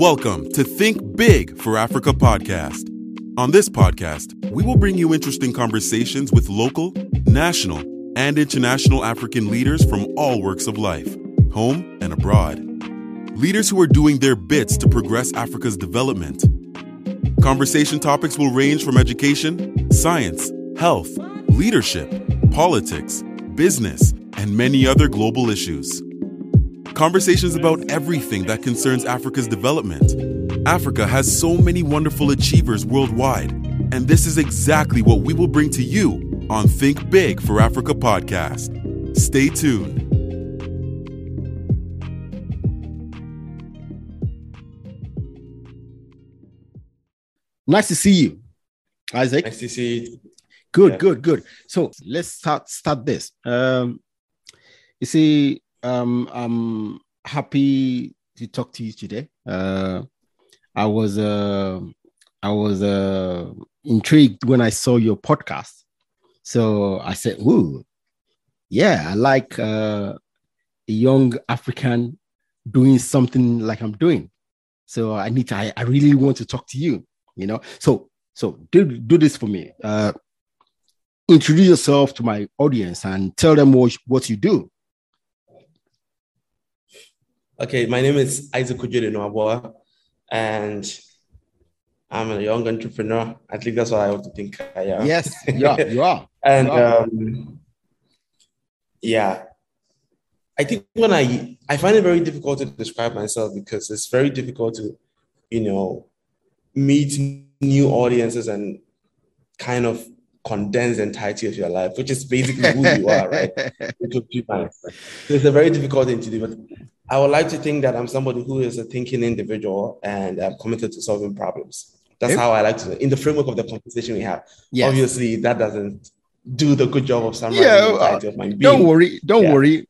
Welcome to Think Big for Africa podcast. On this podcast, we will bring you interesting conversations with local, national, and international African leaders from all works of life, home and abroad. Leaders who are doing their bits to progress Africa's development. Conversation topics will range from education, science, health, leadership, politics, business, and many other global issues. Conversations about everything that concerns Africa's development. Africa has so many wonderful achievers worldwide, and this is exactly what we will bring to you on Think Big for Africa podcast. Stay tuned. Nice to see you, Isaac. Nice to see you. Good, Yeah. good, good. So let's start start this. Um, you see, um, I'm happy to talk to you today. Uh, I was uh, I was uh, intrigued when I saw your podcast. So I said, "Ooh, yeah, I like uh, a young African doing something like I'm doing." So I need to. I, I really want to talk to you. You know. So so do do this for me. Uh, introduce yourself to my audience and tell them what, what you do. Okay, my name is Isaac Noaboa, and I'm a young entrepreneur. I think that's what I want to think I am. Yes, yeah, you are. And Wow. um, yeah, I think when I I find it very difficult to describe myself because it's very difficult to, you know, meet new audiences and kind of condense the entirety of your life, which is basically who you are, right? into two minds. So it's a very difficult thing to do, but I would like to think that I'm somebody who is a thinking individual and I'm committed to solving problems. That's how I like to, in the framework of the conversation we have. Yes. Obviously, that doesn't do the good job of summarizing Yeah, the uh, entirety of my being. Don't worry, don't Yeah. worry.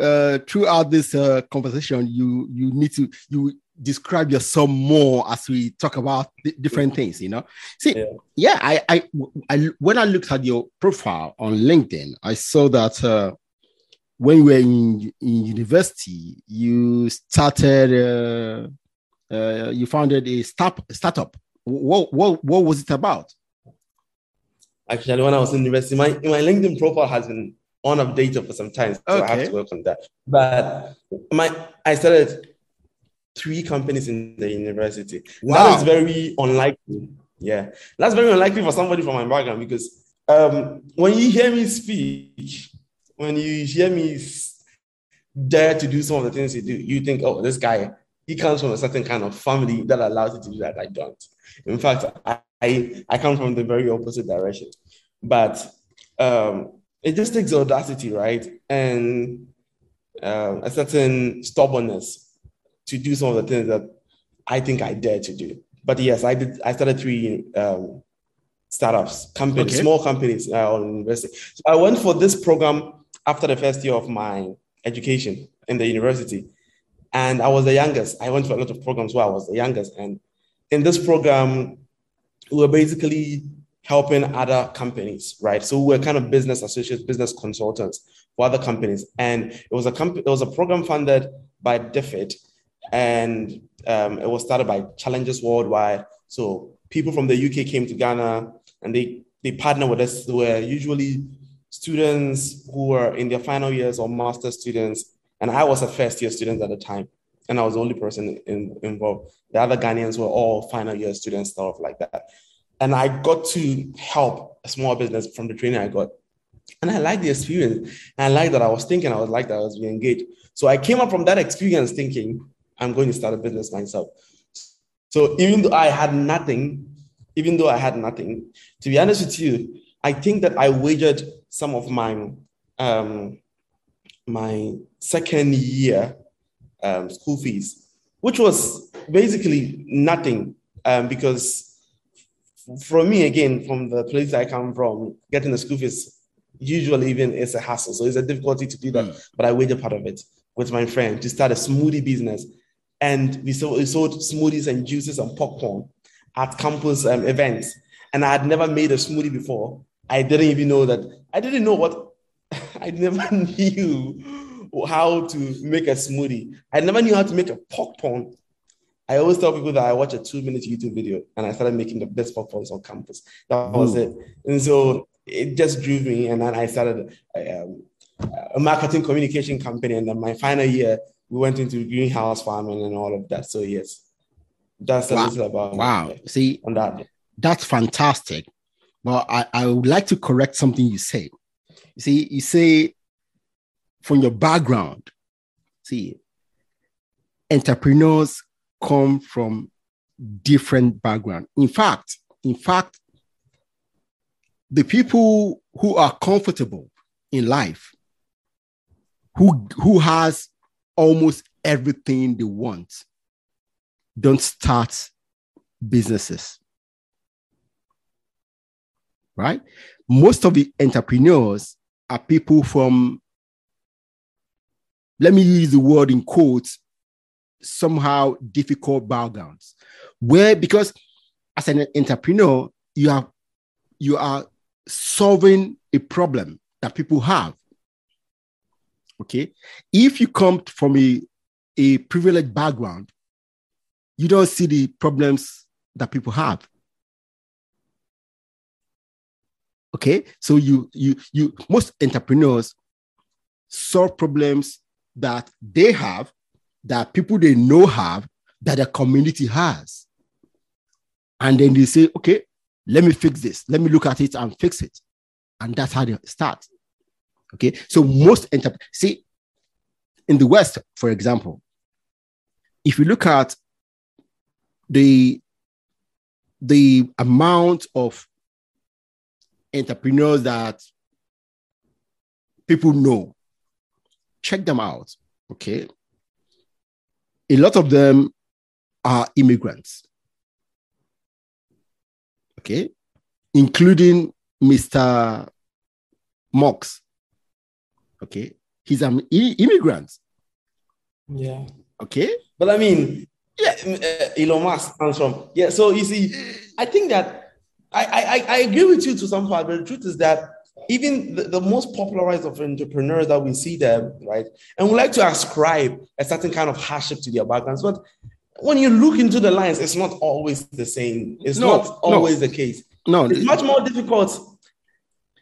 Uh, throughout this uh, conversation, you you need to you describe yourself more as we talk about di- different things. You know, see, Yeah. yeah, I, I I when I looked at your profile on LinkedIn, I saw that uh, when you were in, in university, you started uh, uh, you founded a start startup. What what what was it about? Actually, when I was in university, my, my LinkedIn profile has been unupdated for some time, so I have to work on that. But my I started three companies in the university. Wow. That is very unlikely. Yeah, that's very unlikely for somebody from my background because um, when you hear me speak, when you hear me dare to do some of the things you do, you think, oh, this guy, he comes from a certain kind of family that allows you to do that. I don't. In fact, I, I, I come from the very opposite direction. But um, it just takes audacity, right? And um, a certain stubbornness to do some of the things that I think I dare to do. But yes, I did. I started three um, startups, companies, Okay. small companies uh, on university. So I went for this program after the first year of my education in the university, and I was the youngest. I went for a lot of programs where I was the youngest, and in this program, we were basically helping other companies, right? So we were kind of business associates, business consultants for other companies, and it was a comp- it was a program funded by DFID, and um, it was started by Challenges Worldwide. So people from the UK came to Ghana, and they they partnered with us. They were usually students who were in their final years or master students, and I was a first year student at the time, and I was the only person in, involved. The other Ghanaians were all final year students, stuff like that. And I got to help a small business from the training I got. And I liked the experience. And I liked that I was thinking, I was like that I was being engaged. So I came up from that experience thinking, I'm going to start a business myself. So even though I had nothing, even though I had nothing, to be honest with you, I think that I wagered some of my um, my second year um, school fees, which was basically nothing um, because for me again, from the place I come from, getting the school fees usually even is a hassle. So it's a difficulty to do that. But I wagered part of it with my friend to start a smoothie business. And we sold, we sold smoothies and juices and popcorn at campus um, events. and I had never made a smoothie before. I didn't even know that. I didn't know what. I never knew how to make a smoothie. I never knew how to make a popcorn. I always tell people that I watch a two-minute YouTube video and I started making the best popcorns on campus. That was it. And so it just drew me, and then I started um, a marketing communication company. And then my final year, we went into greenhouse farming and all of that. So yes, that's a Wow. little about Wow. See, on that. that's fantastic. But I, I would like to correct something you said. You see, you say from your background, see, entrepreneurs come from different background. In fact, in fact, the people who are comfortable in life, who who has almost everything they want, don't start businesses right? Most of the entrepreneurs are people from, let me use the word in quotes, somehow difficult backgrounds. Where because as an entrepreneur, you are you are solving a problem that people have. Okay. If you come from a, a privileged background, you don't see the problems that people have. okay? So you you you most entrepreneurs solve problems that they have that people they know have that the community has. And then they say okay let me fix this. Let me look at it and fix it. And that's how they start okay so most enter- see in the west for example if you look at the the amount of entrepreneurs that people know. Check them out. Okay. A lot of them are immigrants. Okay. Including Mr. Musk. Okay. He's an i- immigrant. Yeah. Okay. But I mean, yeah, uh, Elon Musk comes from yeah. So you see, I think that I I, I agree with you to some part, but the truth is that even the, the most popularized of entrepreneurs that we see them, right, and we like to ascribe a certain kind of hardship to their backgrounds, but when you look into the lines, it's not always the same. It's No, not no. always the case. No, It's much more difficult.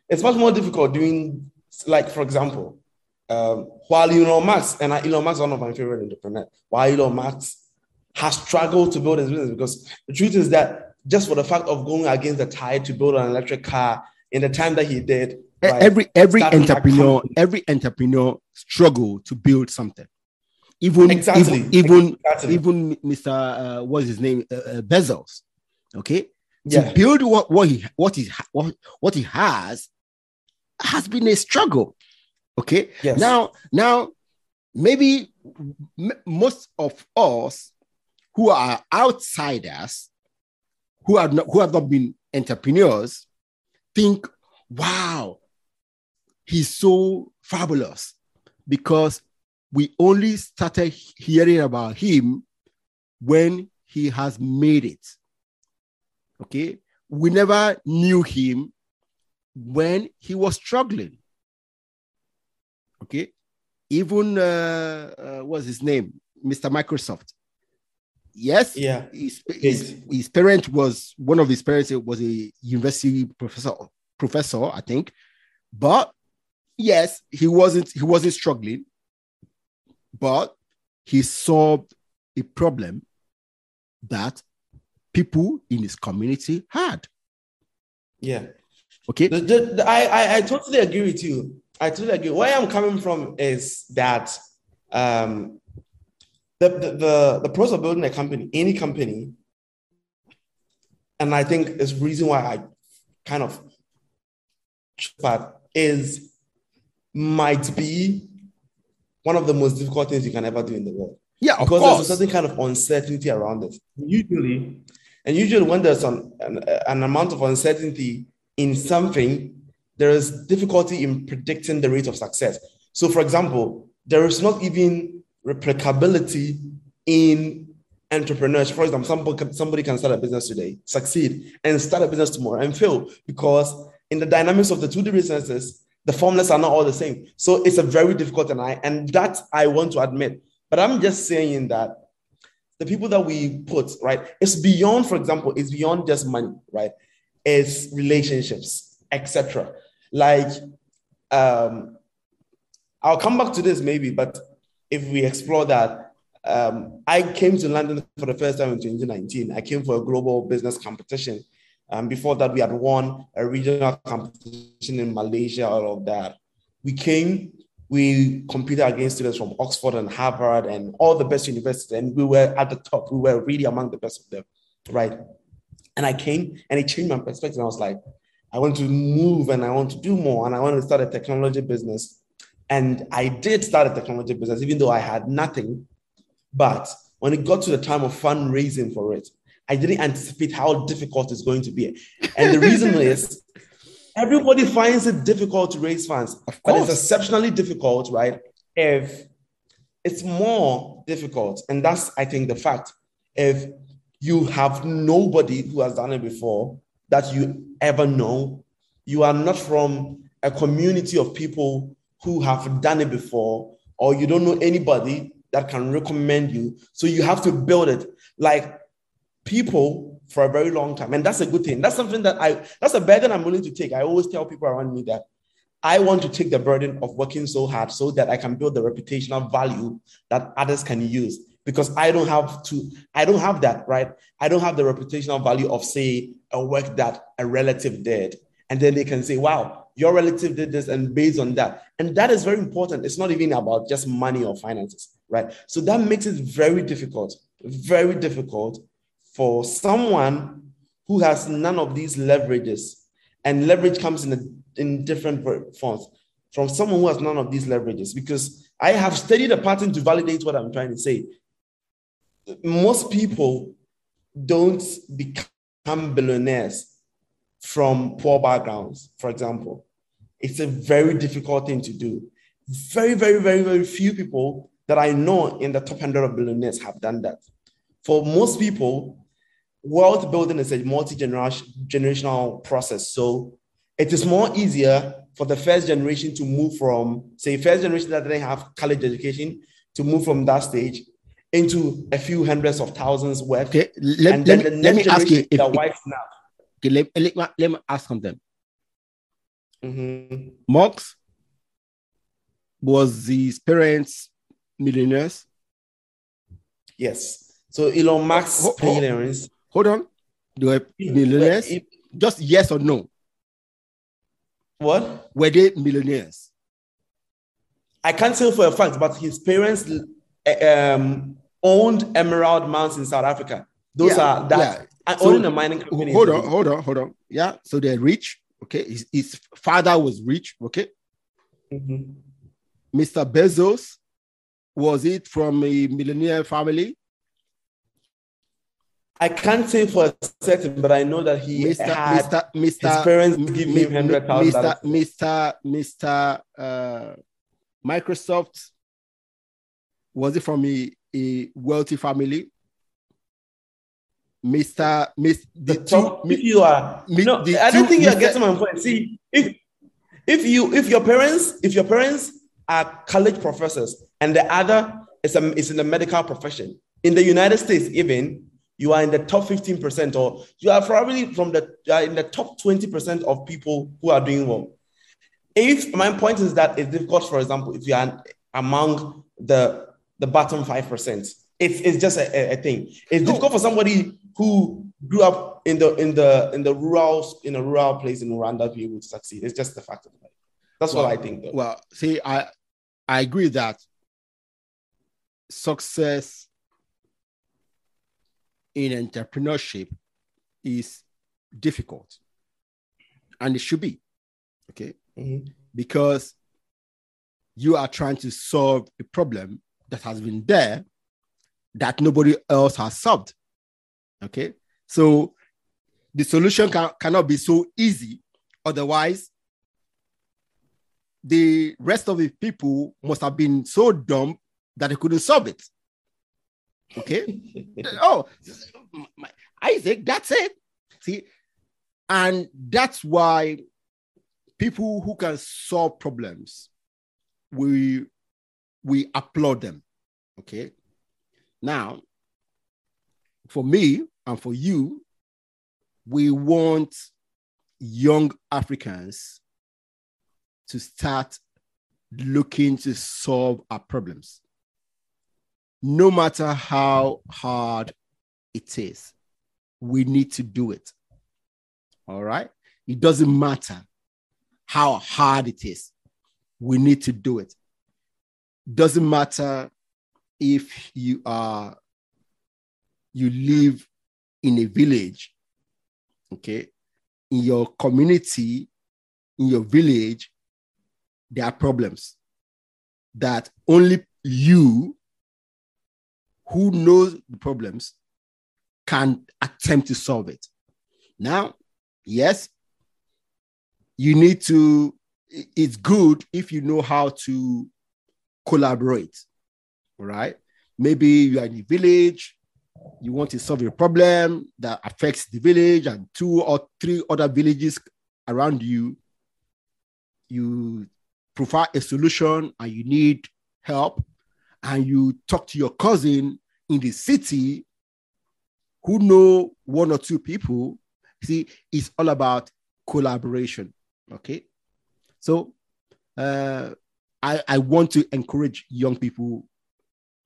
It's much more difficult doing, like, for example, um, while Elon Musk, and I- Elon Musk is one of my favorite entrepreneurs, while Elon Musk has struggled to build his business because the truth is that just for the fact of going against the tide to build an electric car in the time that he did, right, every every entrepreneur every entrepreneur struggle to build something. Even Exactly. even even, Exactly. even mr uh, what's his name? Uh, uh, bezos. Okay? Yeah, to build what what he what he what, what he has has been a struggle okay? Yes, now now maybe most of us who are outsiders who have not who have not been entrepreneurs think wow he's so fabulous because we only started hearing about him when he has made it okay? We never knew him when he was struggling. Okay? Even uh, uh what's his name? Mr microsoft. Yes yeah, his, his, his parent was one of his parents was a university professor professor i think. But yes he wasn't he wasn't struggling. But he solved a problem that people in his community had. Yeah. Okay The- the- the- I, I, I totally agree with you. I totally agree. Where I'm coming from is that um, the, the, the, the process of building a company, any company, and I think is reason why I kind of but is might be one of the most difficult things you can ever do in the world yeah of because course there's a certain kind of uncertainty around it. Usually, and usually when there's an, an, an amount of uncertainty in something, there is difficulty in predicting the rate of success. So, for example, there is not even replicability in entrepreneurs. For example, somebody can, somebody can start a business today, succeed, and start a business tomorrow and fail because in the dynamics of the two businesses, the formulas are not all the same. So it's a very difficult and I and that I want to admit. But I'm just saying that the people that we put right, it's beyond, for example, it's beyond just money, right? It's relationships, etc. Like, um, I'll come back to this maybe, but if we explore that, um, I came to London for the first time in 2019. I came for a global business competition. Um, before that, we had won a regional competition in Malaysia, all of that. We came, we competed against students from Oxford and Harvard and all the best universities, and we were at the top. We were really among the best of them, right? And I came and it changed my perspective. I was like, I want to move and I want to do more and I want to start a technology business. And I did start a technology business, even though I had nothing. But when it got to the time of fundraising for it, I didn't anticipate how difficult it's going to be. And the reason is everybody finds it difficult to raise funds, but it's exceptionally difficult, right? If it's more difficult, and that's, I think, the fact. If you have nobody who has done it before that you ever know, you are not from a community of people who have done it before, or you don't know anybody that can recommend you. So you have to build it. Like people for a very long time. And that's a good thing. That's something that I, that's a burden I'm willing to take. I always tell people around me that I want to take the burden of working so hard so that I can build the reputational value that others can use because I don't have to, I don't have that, right? I don't have the reputational value of, say, a work that a relative did. And then they can say, wow, your relative did this, and based on that. And that is very important. It's not even about just money or finances, right? So that makes it very difficult, very difficult for someone who has none of these leverages, and leverage comes in, a, in different forms from someone who has none of these leverages, because I have studied a pattern to validate what I'm trying to say. Most people don't become billionaires from poor backgrounds, for example. It's a very difficult thing to do. Very, very, very, very few people that I know in the top 100 of billionaires have done that. For most people, wealth building is a multi-generational process. So it is more easier for the first generation to move from, say, first generation that didn't have college education to move from that stage into a few hundreds of thousands worth. Okay, let, and let, then the me- let me ask you. If, if- now. okay, let, let, me- let me ask something. Mhm. Musk was his parents millionaires? Yes. So Elon Musk's Ho- ho- parents. Hold on. They were millionaires? Wait, Just yes or no. What? Were they millionaires? I can't say for a fact, but his parents uh, um, owned Emerald Mines in South Africa. Those Yeah, are that yeah. So- owning a mining company. Hold on, hold on, hold on. Yeah, so they're rich. Okay, his, his father was rich. Okay, Mhm. Mr. Bezos was it from a millionaire family? I can't say for a certain, but I know that he Mr. had Mr. Mr. his parents M- give him hundred thousand Mr. Mr. Mr. Uh, Microsoft was it from a, a wealthy family? Mr. Miss The the top, two, if you are mi- no, I don't two think you're Mr. getting my point. See, if if you if your parents if your parents are college professors and the other is a, is in the medical profession in the United States, even you are in the top fifteen percent, or you are probably from the you are in the top twenty percent of people who are doing well. If my point is that it's difficult, for example, if you are among the the bottom five percent, it's it's just a, a- thing. It's difficult for somebody who grew up in the in the in the rural in a rural place in Rwanda to be able to succeed. It's just the fact of life. That's what I think. Though. Well, see, I I agree that success in entrepreneurship is difficult, and it should be okay Mhm. because you are trying to solve a problem that has been there that nobody else has solved. Okay, so the solution can, cannot be so easy, otherwise the rest of the people must have been so dumb that they couldn't solve it. Okay. oh, my, Isaac, that's it. See, and that's why people who can solve problems, we we applaud them. Okay. Now, for me and for you, we want young Africans to start looking to solve our problems, no matter how hard it is. We need to do it. All right. It doesn't matter how hard it is. We need to do it. Doesn't matter if you are you live in a village, okay, in your community, in your village, there are problems that only you who knows the problems can attempt to solve it. Now, yes, you need to, it's good if you know how to collaborate, right? Maybe you are in a village, you want to solve a problem that affects the village and two or three other villages around you. You provide a solution and you need help, and you talk to your cousin in the city who know one or two people. See, it's all about collaboration. Okay. So uh, I, I want to encourage young people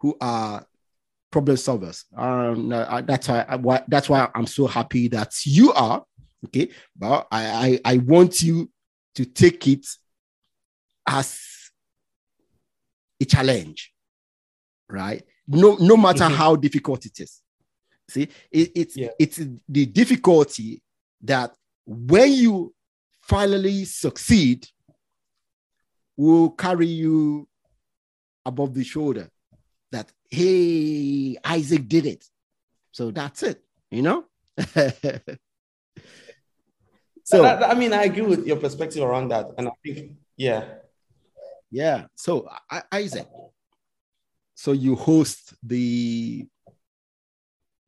who are problem solvers. Um, that's why, that's why I'm so happy that you are. Okay, but I, I I want you to take it as a challenge, right? No, no matter mm-hmm. how difficult it is. See, it, it's yeah. it's the difficulty that when you finally succeed, will carry you above the shoulder. That hey, Isaac did it. So that's it, you know? so that, I mean, I agree with your perspective around that. And I think, yeah. Yeah. So Isaac, so you host the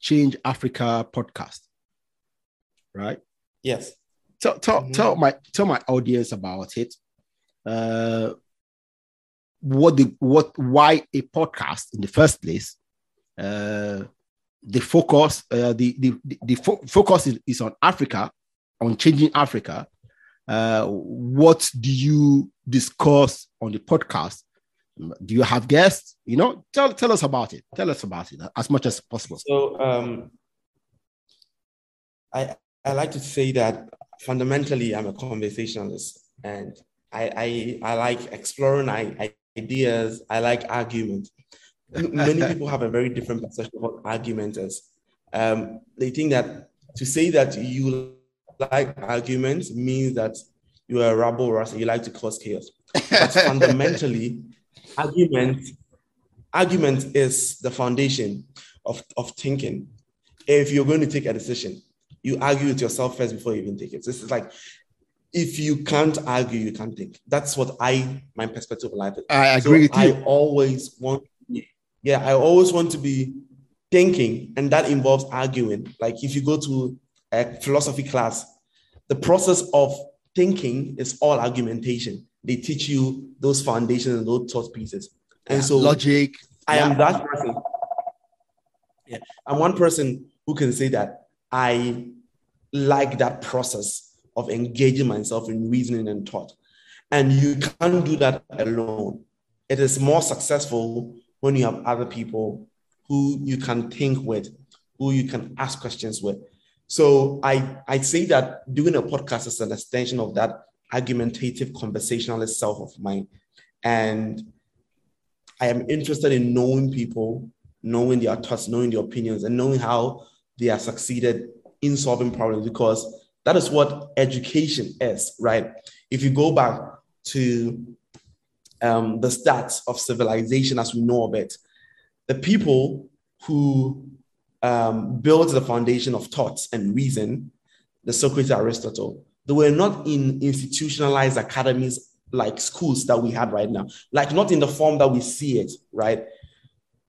Change Africa podcast, right? Yes. Tell, tell, mm-hmm. tell my tell my audience about it. Uh, what the what why a podcast in the first place uh the focus uh, the the, the fo- focus is, is on africa on changing africa. Uh what do you discuss on the podcast? Do you have guests? You know tell tell us about it. Tell us about it as much as possible. So um i i like to say that fundamentally i'm a conversationalist and I, I, I like exploring I, ideas. I like argument. Many people have a very different perception of what argument is. Um, they think that to say that you like arguments means that you are a rabble rouser, you like to cause chaos. But fundamentally, argument, argument is the foundation of, of thinking. If you're going to take a decision, you argue with yourself first before you even take it. This is like if you can't argue, you can't think. That's what I my perspective of life is. I agree so with you. I always want, yeah, I always want to be thinking, and that involves arguing. Like if you go to a philosophy class, the process of thinking is all argumentation. They teach you those foundations and those thought pieces. And yeah, so logic. I yeah. am that person. Yeah. I'm one person who can say that I like that process of engaging myself in reasoning and thought. And you can't do that alone. It is more successful when you have other people who you can think with, who you can ask questions with. So I, I say that doing a podcast is an extension of that argumentative conversationalist self of mine. And I am interested in knowing people, knowing their thoughts, knowing their opinions, and knowing how they have succeeded in solving problems because that is what education is, right? If you go back to um, the stats of civilization as we know of it, the people who um, built the foundation of thoughts and reason, the Socrates, Aristotle, they were not in institutionalized academies like schools that we have right now, like not in the form that we see it, right?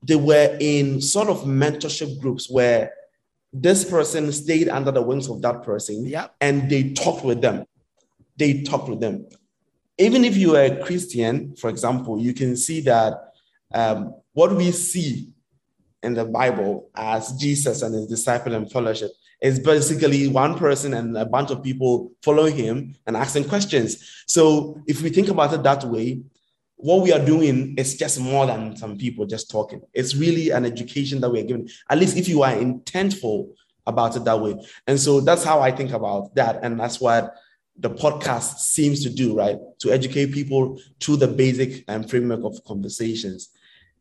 they were in sort of mentorship groups where this person stayed under the wings of that person Yeah. and they talked with them. They talked with them. Even if you are a Christian, for example, you can see that um, what we see in the Bible as Jesus and his disciple and fellowship is basically one person and a bunch of people following him and asking questions. So if we think about it that way, what we are doing is just more than some people just talking. It's really an education that we're giving, at least if you are intentful about it that way. And so that's how I think about that. And that's what the podcast seems to do, right? To educate people through the basic um, framework of conversations.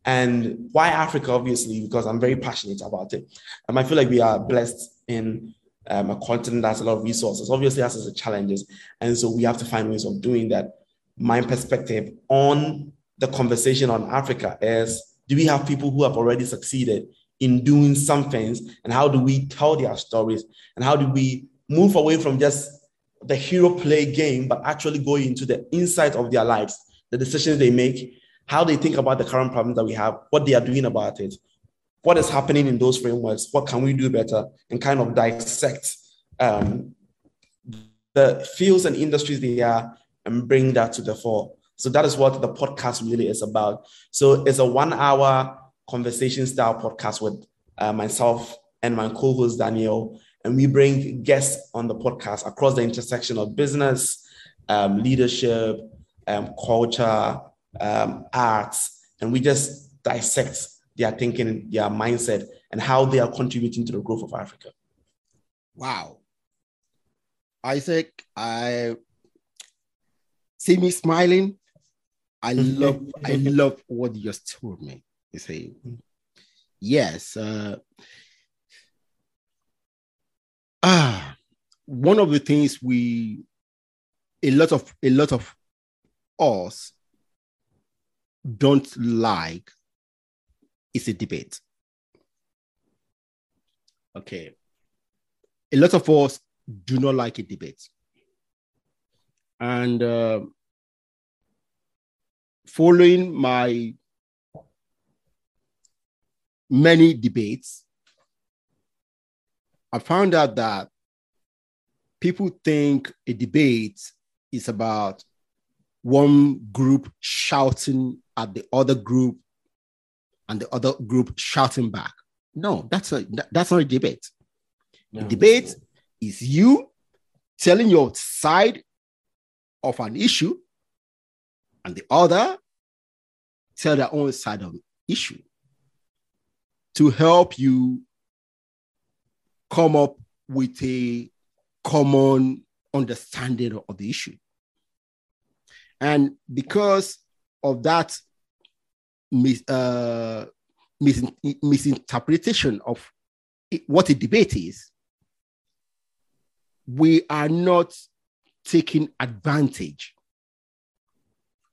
And why Africa, obviously, because I'm very passionate about it. And I feel like we are blessed in um, a continent that has a lot of resources, obviously, has its challenges. And so we have to find ways of doing that. My perspective on the conversation on Africa is do we have people who have already succeeded in doing some things? And how do we tell their stories? And how do we move away from just the hero play game, but actually go into the insight of their lives, the decisions they make, how they think about the current problems that we have, what they are doing about it, what is happening in those frameworks, what can we do better, and kind of dissect um, the fields and industries they are and bring that to the fore. So that is what the podcast really is about. So it's a one hour conversation style podcast with uh, myself and my co host Daniel. And we bring guests on the podcast across the intersection of business, um, leadership, um, culture, um, arts, and we just dissect their thinking, their mindset, and how they are contributing to the growth of Africa. Wow. Isaac, I see me smiling. I love, I love what you just told me. You see, yes. Uh, ah, one of the things we, a lot of, a lot of us don't like is a debate. Okay. A lot of us do not like a debate. And uh, following my many debates, I found out that people think a debate is about one group shouting at the other group and the other group shouting back. No, that's a that's not a debate. No. A debate is you telling your side of an issue and the other tell their own side of the issue to help you come up with a common understanding of the issue. And because of that mis- uh, mis- misinterpretation of what a debate is, we are not taking advantage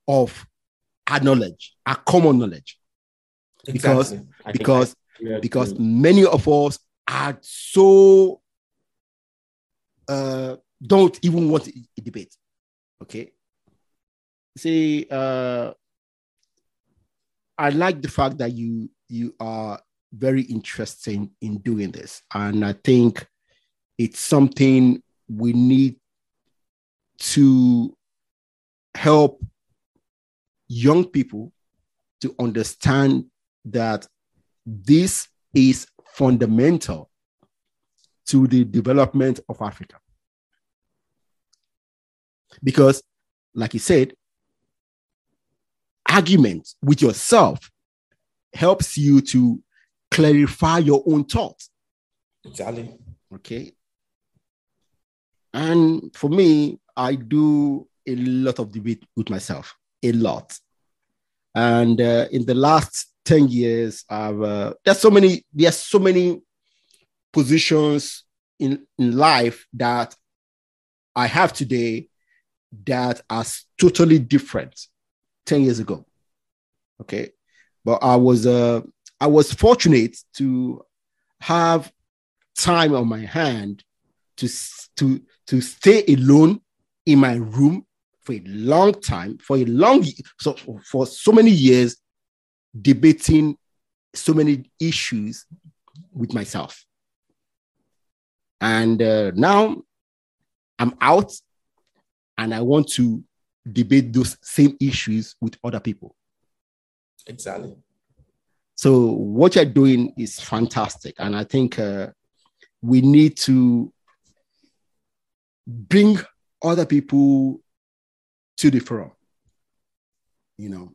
of our knowledge, our common knowledge, because Exactly. Because I agree. because many of us are so uh, don't even want a debate. Okay. See, uh, I like the fact that you you are very interested in doing this, and I think it's something we need to help young people to understand that this is fundamental to the development of Africa. Because, like you said, argument with yourself helps you to clarify your own thoughts. exactly. Okay. And for me, I do a lot of debate with myself, a lot. And uh, in the last 10 years, I've, uh, there's so many, there's so many positions in, in life that I have today that are totally different 10 years ago. Okay. But I was, uh, I was fortunate to have time on my hand to to to stay alone in my room for a long time for a long so for so many years debating so many issues with myself. And uh, now I'm out and I want to debate those same issues with other people. Exactly. So what you're doing is fantastic, and I think uh, we need to bring other people to the forum. You know,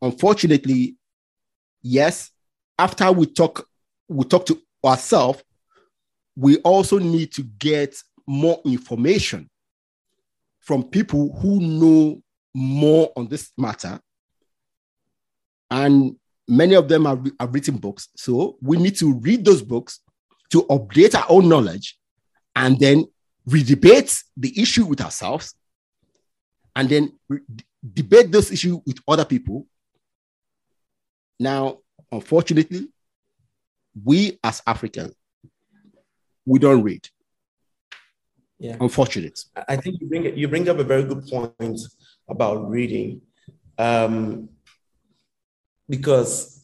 unfortunately, yes. After we talk, we talk to ourselves. We also need to get more information from people who know more on this matter. And many of them have, have written books. So we need to read those books to update our own knowledge and then re-debate the issue with ourselves and then debate those issues with other people. Now, unfortunately, we as Africans, we don't read. Yeah. Unfortunate. I think you bring you bring up a very good point about reading, um, because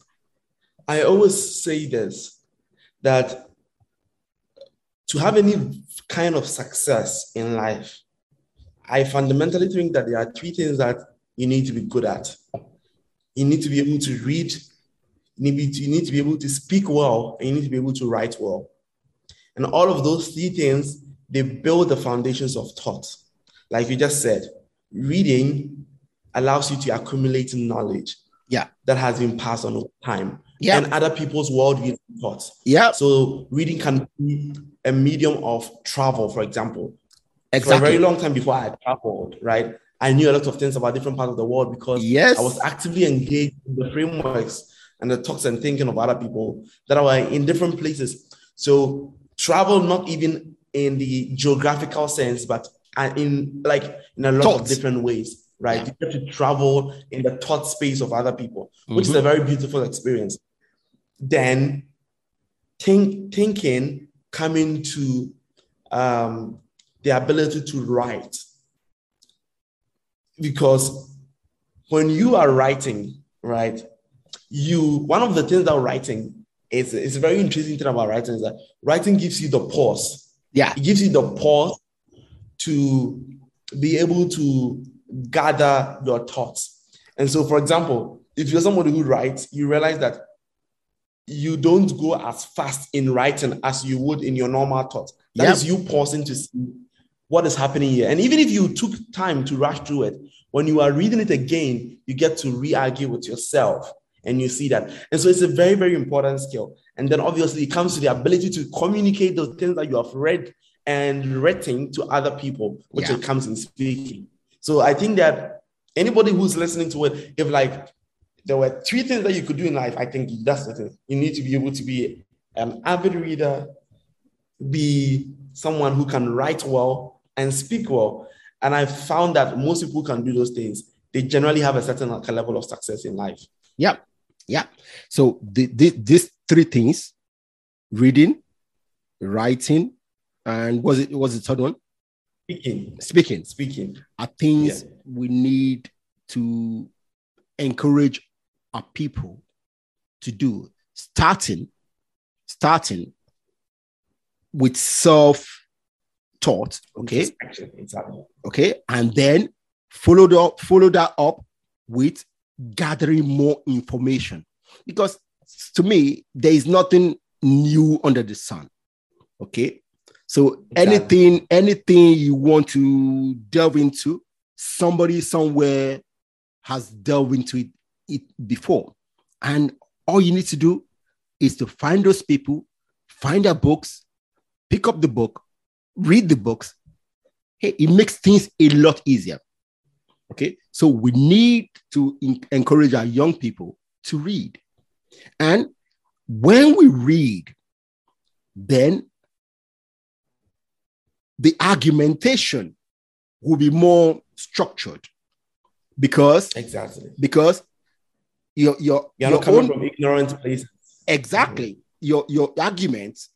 I always say this that to have any kind of success in life, I fundamentally think that there are three things that you need to be good at. You need to be able to read, you need, to, you need to be able to speak well, and you need to be able to write well. And all of those three things they build the foundations of thought. Like you just said, reading allows you to accumulate knowledge. Yeah. That has been passed on over time. Yeah. And other people's worldview thoughts. Yeah. So reading can be a medium of travel, for example. Exactly. For a very long time before I traveled, right? I knew a lot of things about different parts of the world because yes. I was actively engaged in the frameworks and the talks and thinking of other people that are in different places. So travel not even in the geographical sense, but in like in a lot Thoughts. of different ways, right? Yeah. You have to travel in the thought space of other people, mm-hmm. which is a mm-hmm. very beautiful experience. Then think thinking coming to um, the ability to write. Because when you are writing, right, you one of the things that writing is it's a very interesting thing about writing is that writing gives you the pause yeah. It gives you the pause to be able to gather your thoughts. And so, for example, if you're somebody who writes, you realize that you don't go as fast in writing as you would in your normal thoughts. That yep. is you pausing to see what is happening here. And even if you took time to rush through it, when you are reading it again, you get to re argue with yourself and you see that. And so it's a very, very important skill. And then obviously it comes to the ability to communicate those things that you have read and written to other people, which yeah. it comes in speaking. So I think that anybody who's listening to it, if like there were three things that you could do in life, I think that's the thing. You need to be able to be an avid reader, be someone who can write well and speak well. And I found that most people can do those things. They generally have a certain level of success in life. Yeah. Yeah. So the, the, these three things reading, writing, and was it was the third one? Speaking. Speaking. Speaking. Are things yeah. we need to encourage our people to do. Starting, starting with self thought. Okay. Exactly. Okay. And then follow up, follow that up with gathering more information. Because to me, there is nothing new under the sun. Okay. So exactly. anything, anything you want to delve into, somebody somewhere has delved into it, it before. And all you need to do is to find those people, find their books, pick up the book, read the books. Hey, it makes things a lot easier. Okay, so we need to in- encourage our young people to read. And when we read, then the argumentation will be more structured because exactly because your your you're your not coming own, from ignorant places. Exactly. Your your arguments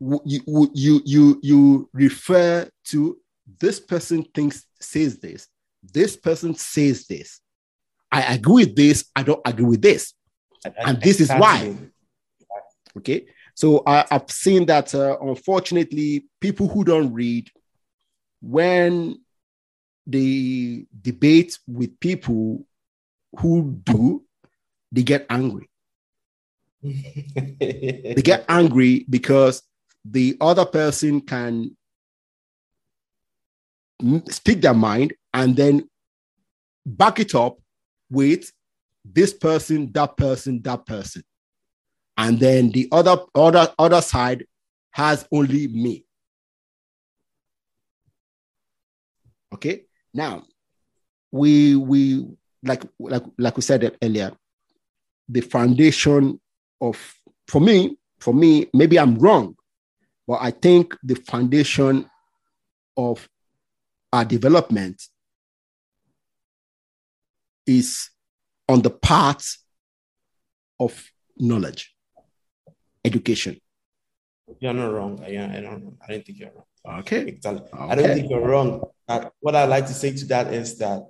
you you you you refer to this person thinks says this this person says this. I agree with this i don't agree with this. And this is why. Okay, so I, have seen that uh, unfortunately, people who don't read, when they debate with people who do, they get angry. they get angry because the other person can speak their mind and then back it up with this person, that person, that person. And then the other other other side has only me. Okay. Now, we we like like like we said earlier, the foundation of for me for me maybe I'm wrong, but I think the foundation of our development is on the path of knowledge, education. You're not wrong. I don't. I don't think you're wrong. Okay. Exactly. Okay. I don't think you're wrong. What I like to say to that is that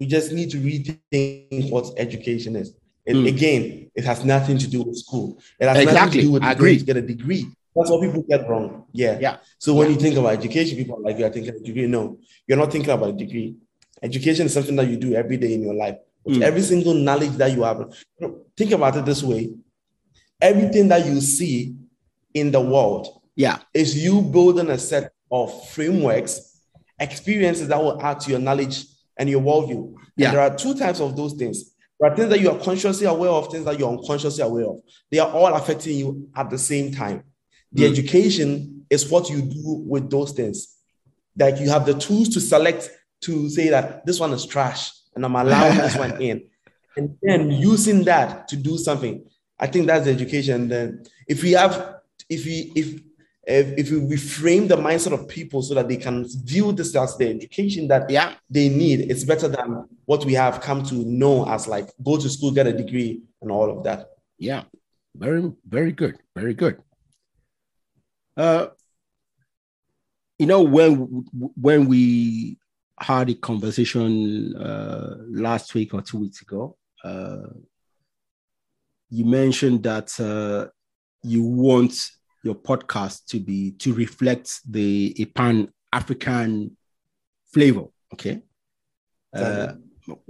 we just need to rethink what education is. Mm. Again, it has nothing to do with school. It has exactly. nothing to do with I agree. to get a degree. That's what people get wrong. Yeah. Yeah. So when yeah. you think about education, people are like, you're thinking a degree. No, you're not thinking about a degree. Education is something that you do every day in your life. With mm. every single knowledge that you have. Think about it this way. Everything that you see in the world yeah. is you building a set of frameworks, experiences that will add to your knowledge and your worldview. Yeah. And there are two types of those things. There are things that you are consciously aware of, things that you're unconsciously aware of. They are all affecting you at the same time. The mm. education is what you do with those things. Like you have the tools to select to say that this one is trash and I'm allowing this one in. And then using that to do something. I think that's the education. Then if we have, if we if if, if we reframe the mindset of people so that they can view this as the education that yeah. they need, it's better than what we have come to know as like go to school, get a degree, and all of that. Yeah, very, very good. Very good. Uh, you know, when when we had a conversation uh, last week or two weeks ago, uh, you mentioned that uh, you want your podcast to be to reflect the pan African flavor. Okay. Uh,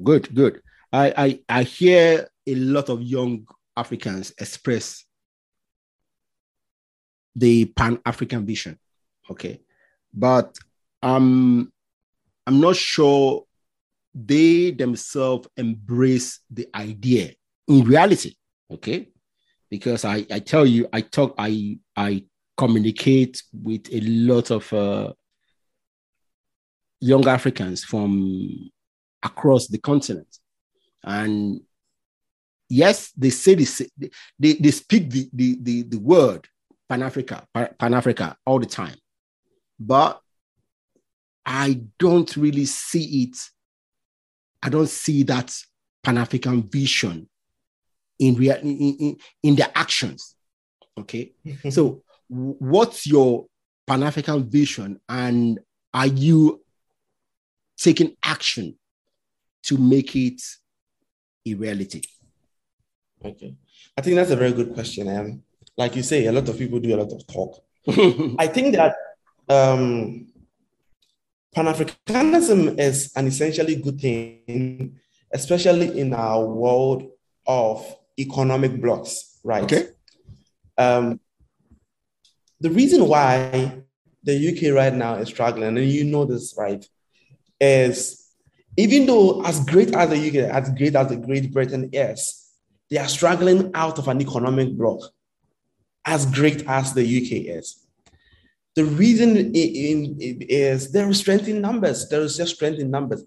good, good. I, I I hear a lot of young Africans express the Pan African vision. Okay. But um, I'm not sure they themselves embrace the idea in reality. Okay. Because I, I tell you, I talk, I, I communicate with a lot of uh, young Africans from across the continent. And yes, they say this, they, they speak the, the, the, the word Pan Africa, Pan Africa all the time. But I don't really see it. I don't see that Pan African vision in real in, in, in their actions. Okay. so what's your Pan African vision? And are you taking action to make it a reality? Okay. I think that's a very good question. And like you say, a lot of people do a lot of talk. I think that um, Pan Africanism is an essentially good thing, especially in our world of economic blocks, right? Okay. Um, the reason why the UK right now is struggling, and you know this, right, is even though as great as the UK, as great as the Great Britain is, they are struggling out of an economic block as great as the UK is. The reason is there is strength in numbers. There is just strength in numbers.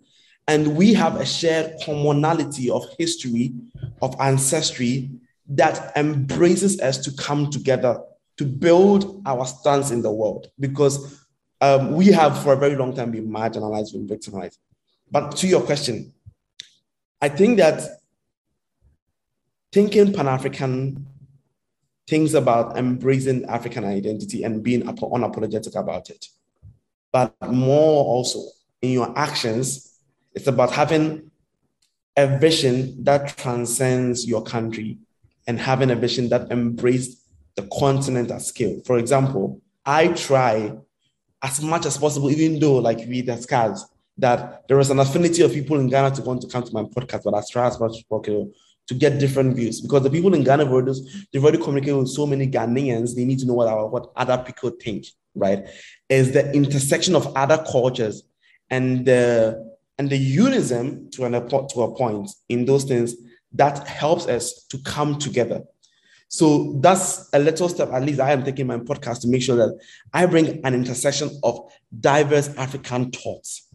And we have a shared commonality of history, of ancestry that embraces us to come together to build our stance in the world because um, we have for a very long time been marginalized, been victimized. But to your question, I think that thinking Pan African things about embracing African identity and being unapologetic about it. But more also in your actions, it's about having a vision that transcends your country and having a vision that embraced the continent at scale. For example, I try as much as possible, even though, like we discussed, that there is an affinity of people in Ghana to want to come to my podcast, but I try as much as possible to get different views because the people in Ghana already, they've already communicated with so many Ghanaians. They need to know what our, what other people think, right? Is the intersection of other cultures and the and the unism to an to a point in those things that helps us to come together. So that's a little step, at least I am taking my podcast to make sure that I bring an intersection of diverse African thoughts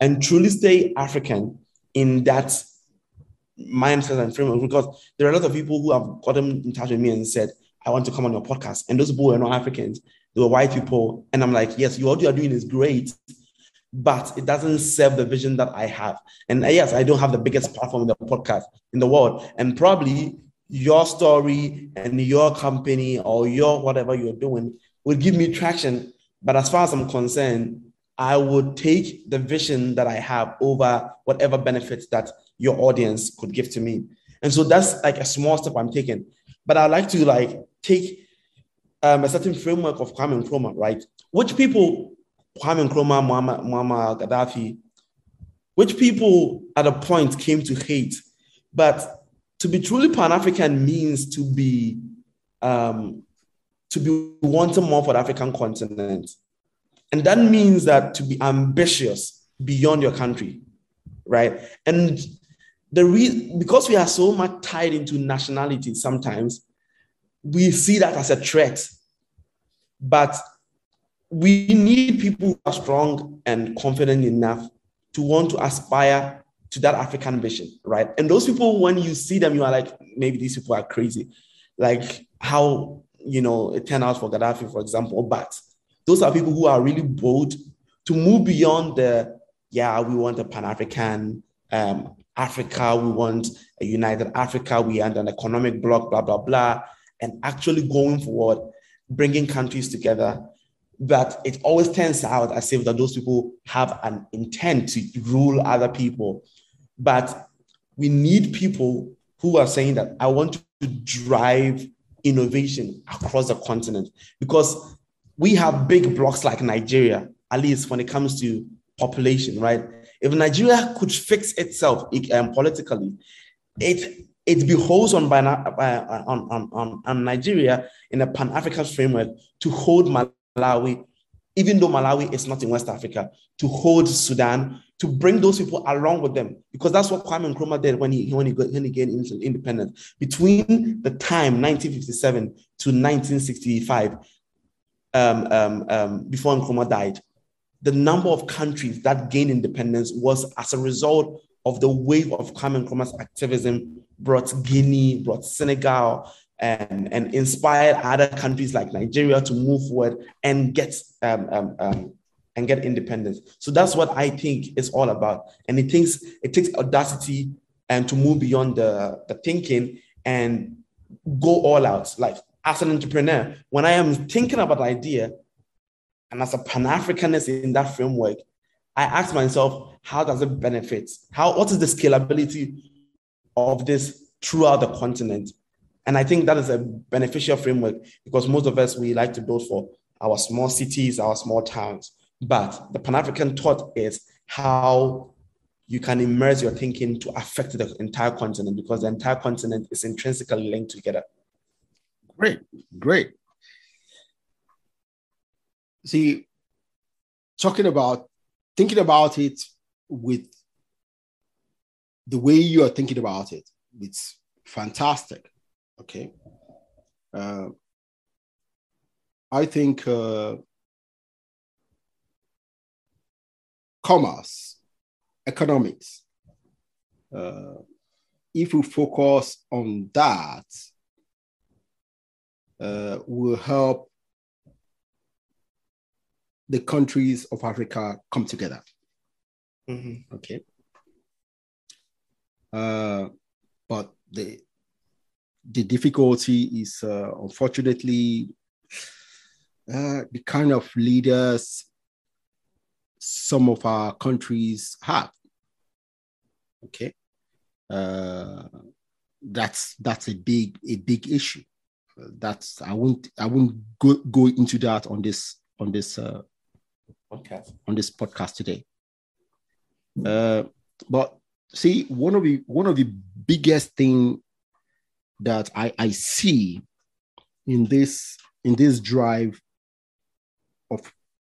and truly stay African in that mindset and framework because there are a lot of people who have gotten in touch with me and said, I want to come on your podcast. And those people were not Africans, they were white people. And I'm like, yes, you, what you are doing is great, but it doesn't serve the vision that I have. And uh, yes, I don't have the biggest platform in the podcast in the world. And probably your story and your company or your whatever you're doing will give me traction. But as far as I'm concerned, I would take the vision that I have over whatever benefits that your audience could give to me. And so that's like a small step I'm taking. But I like to like take um, a certain framework of Kwame Nkrumah, right? Which people, Kwame Nkrumah, Muammar, Muammar Gaddafi, which people at a point came to hate. But to be truly Pan-African means to be um, to be wanting more for the African continent. And that means that to be ambitious beyond your country, right? And the re- because we are so much tied into nationality sometimes we see that as a threat but we need people who are strong and confident enough to want to aspire to that african vision right? And those people when you see them you are like maybe these people are crazy. Like how you know it turned out for gaddafi for example. But those are people who are really bold to move beyond the yeah we want a pan-african um, Africa, we want a united Africa, we want an economic bloc, blah, blah, blah, and actually going forward, bringing countries together. But it always turns out as if that those people have an intent to rule other people. But we need people who are saying that I want to drive innovation across the continent because we have big blocks like Nigeria, at least when it comes to population, right? If Nigeria could fix itself um, politically, it it behoves on, on, on, on, on Nigeria in a Pan African framework to hold Malawi, even though Malawi is not in West Africa, to hold Sudan, to bring those people along with them, because that's what Kwame Nkrumah did when he when he, when he gained independence. Between the time 1957 to 1965, um, um, um, before Nkrumah died, the number of countries that gained independence was as a result of the wave of Kwame Nkrumah's activism brought Guinea, brought Senegal, and, and inspired other countries like Nigeria to move forward and get um, um, um, and get independence. So that's what I think it's all about. And it takes it takes audacity and to move beyond the, the thinking and go all out. Like as an entrepreneur, when I am thinking about an idea, and as a Pan-Africanist in that framework, I ask myself, how does it benefit? How what is the scalability of this throughout the continent? And I think that is a beneficial framework because most of us we like to build for our small cities, our small towns. But the Pan-African thought is how you can immerse your thinking to affect the entire continent because the entire continent is intrinsically linked together. Great, great see, talking about thinking about it with the way you are thinking about it, it's fantastic. Okay. Uh, I think uh, commerce, economics, uh, if we focus on that, uh, will help the countries of Africa come together. Mm-hmm. Okay. Uh, but the the difficulty is uh, unfortunately uh, the kind of leaders some of our countries have. Okay. Uh, that's that's a big a big issue. That's I won't I won't go go into that on this on this uh, podcast on this podcast today. Uh, but see, one of the one of the biggest thing that I, I see in this in this drive of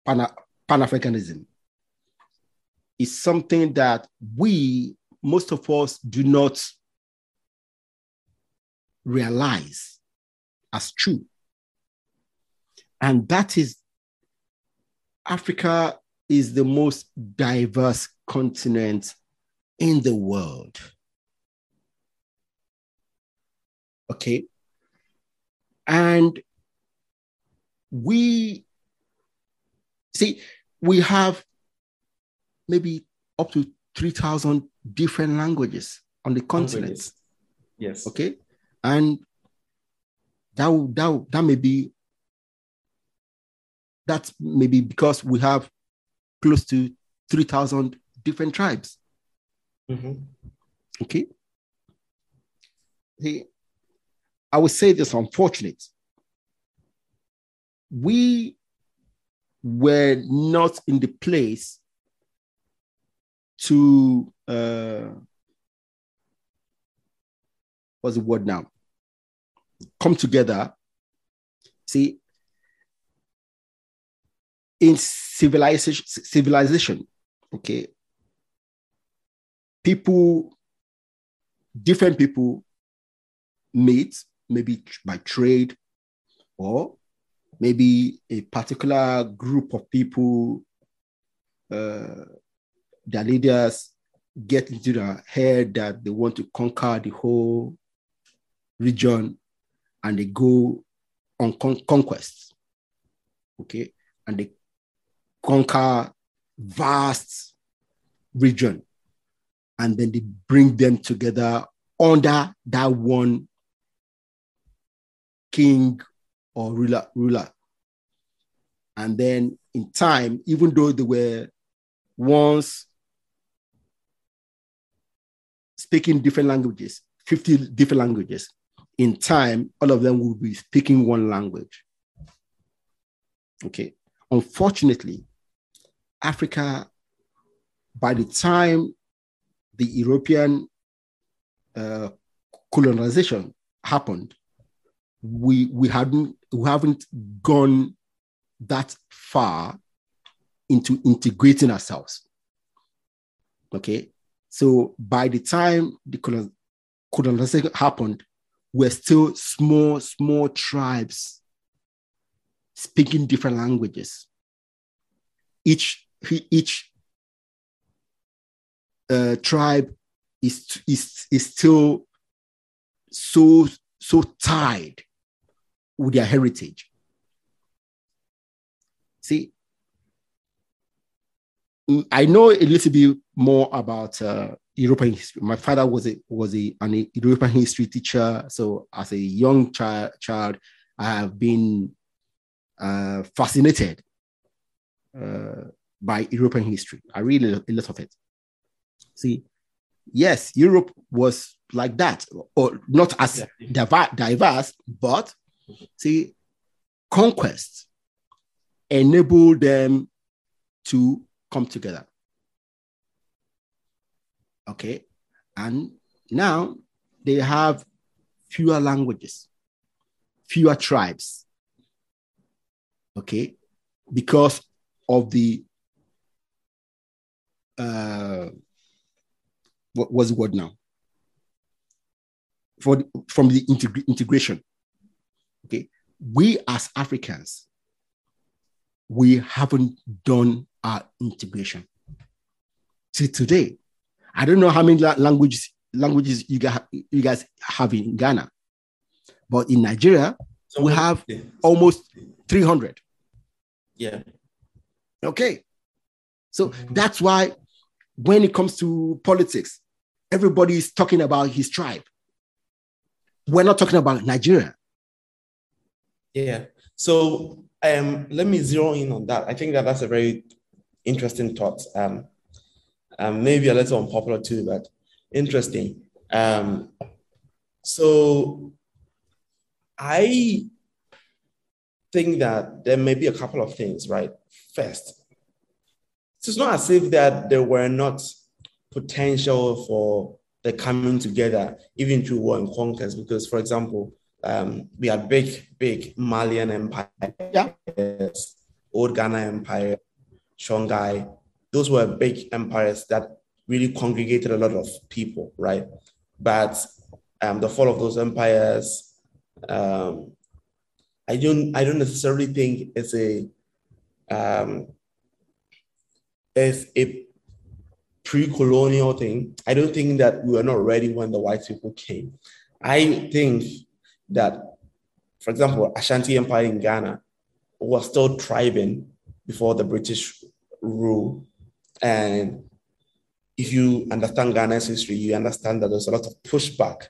Pan, Pan-Africanism is something that we most of us do not realize as true. And that is Africa is the most diverse continent in the world. Okay. And we see, we have maybe up to 3,000 different languages on the continent. Languages. Yes. Okay. And that, that, that may be that's maybe because we have close to 3,000 different tribes. Mm-hmm. Okay. See, I would say this unfortunate. We were not in the place to uh, what's the word now? Come together. See, in civilization, civilization, okay, people, different people meet, maybe by trade, or maybe a particular group of people, uh, their leaders get into their head that they want to conquer the whole region and they go on con- conquest. Okay. And they conquer vast region and then they bring them together under that one king or ruler ruler. And then in time even though they were once speaking different languages 50 different languages in time all of them will be speaking one language. Okay. Unfortunately Africa, by the time the European uh, colonization happened, we we hadn't we haven't gone that far into integrating ourselves. Okay, so by the time the colonization happened, we're still small small tribes speaking different languages. Each each uh, tribe is, is, is still so, so tied with their heritage. See, I know a little bit more about uh, European history. My father was a was a an European history teacher. So as a young child, child I have been uh, fascinated uh, by European history. I read a lot of it. See, yes, Europe was like that, or not as diverse, but see, conquest enabled them to come together. Okay, and now they have fewer languages, fewer tribes. Okay, because of the uh, what was the word now? For from the integ- integration. Okay, we as Africans, we haven't done our integration. See today, I don't know how many languages languages you guys you guys have in Ghana, but in Nigeria so we have yeah. almost three hundred. Yeah. Okay. So mm-hmm. that's why when it comes to politics, everybody is talking about his tribe. We're not talking about Nigeria. Yeah. So um, let me zero in on that. I think that that's a very interesting thought. Um, um, maybe a little unpopular too, but interesting. Um, So I think that there may be a couple of things, right? First, it's not as if that there were not potential for the coming together, even through war and conquest. Because, for example, um, we had big, big Malian empire, Yeah. old Ghana empire, Songhai. Those were big empires that really congregated a lot of people, right? But um, the fall of those empires, um, I don't, I don't necessarily think it's a, um, it's a pre-colonial thing. I don't think that we were not ready when the white people came. I think that, for example, Ashanti Empire in Ghana was still thriving before the British rule. And if you understand Ghana's history, you understand that there's a lot of pushback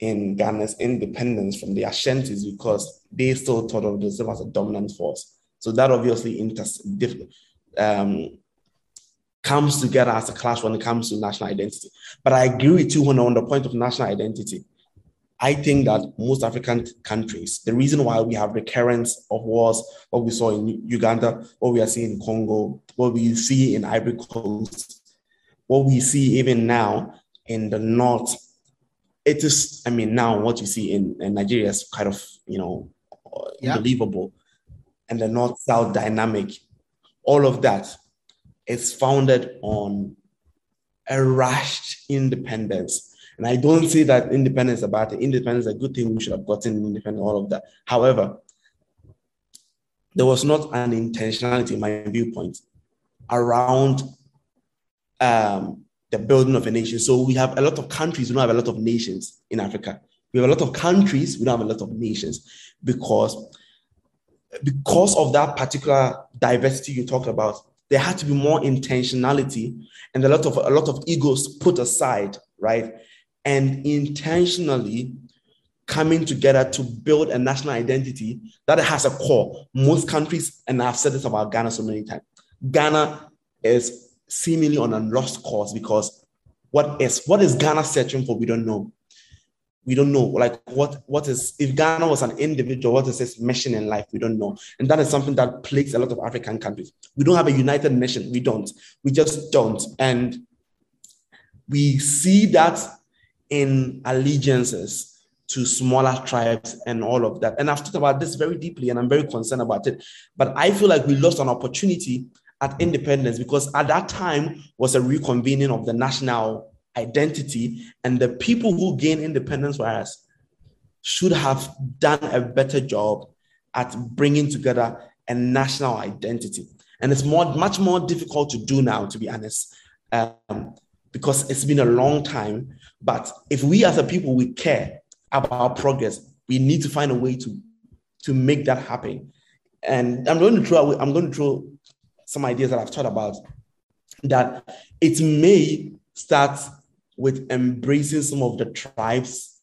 in Ghana's independence from the Ashantis because they still thought of themselves as a dominant force. So that obviously um, comes together as a clash when it comes to national identity. But I agree with you on the point of national identity. I think that most African countries, the reason why we have recurrence of wars, what we saw in Uganda, what we are seeing in Congo, what we see in Ivory Coast, what we see even now in the north, it is, I mean, now what you see in, in Nigeria is kind of, you know, Yeah. unbelievable. And the north south dynamic, all of that is founded on a rushed independence. And I don't say that independence is a bad thing. Independence is a good thing. We should have gotten independent, all of that. However, there was not an intentionality, in my viewpoint, around um, the building of a nation. So we have a lot of countries, we don't have a lot of nations in Africa. We have a lot of countries, we don't have a lot of nations because, because of that particular diversity you talked about, there had to be more intentionality and a lot of a lot of egos put aside, right? And intentionally coming together to build a national identity that has a core. Most countries, and I've said this about Ghana so many times, Ghana is seemingly on a lost cause because what is what is Ghana searching for? We don't know. We don't know. Like what what is if Ghana was an individual, what is its mission in life? We don't know. And that is something that plagues a lot of African countries. We don't have a united nation. We don't. We just don't. And we see that in allegiances to smaller tribes and all of that. And I've talked about this very deeply and I'm very concerned about it. But I feel like we lost an opportunity at independence because at that time was a reconvening of the national identity and the people who gained independence for us should have done a better job at bringing together a national identity. And it's more, much more difficult to do now, to be honest, um, because it's been a long time. But if we as a people, we care about progress, we need to find a way to, to make that happen. And I'm going to throw, I'm going to throw some ideas that I've thought about that it may start with embracing some of the tribes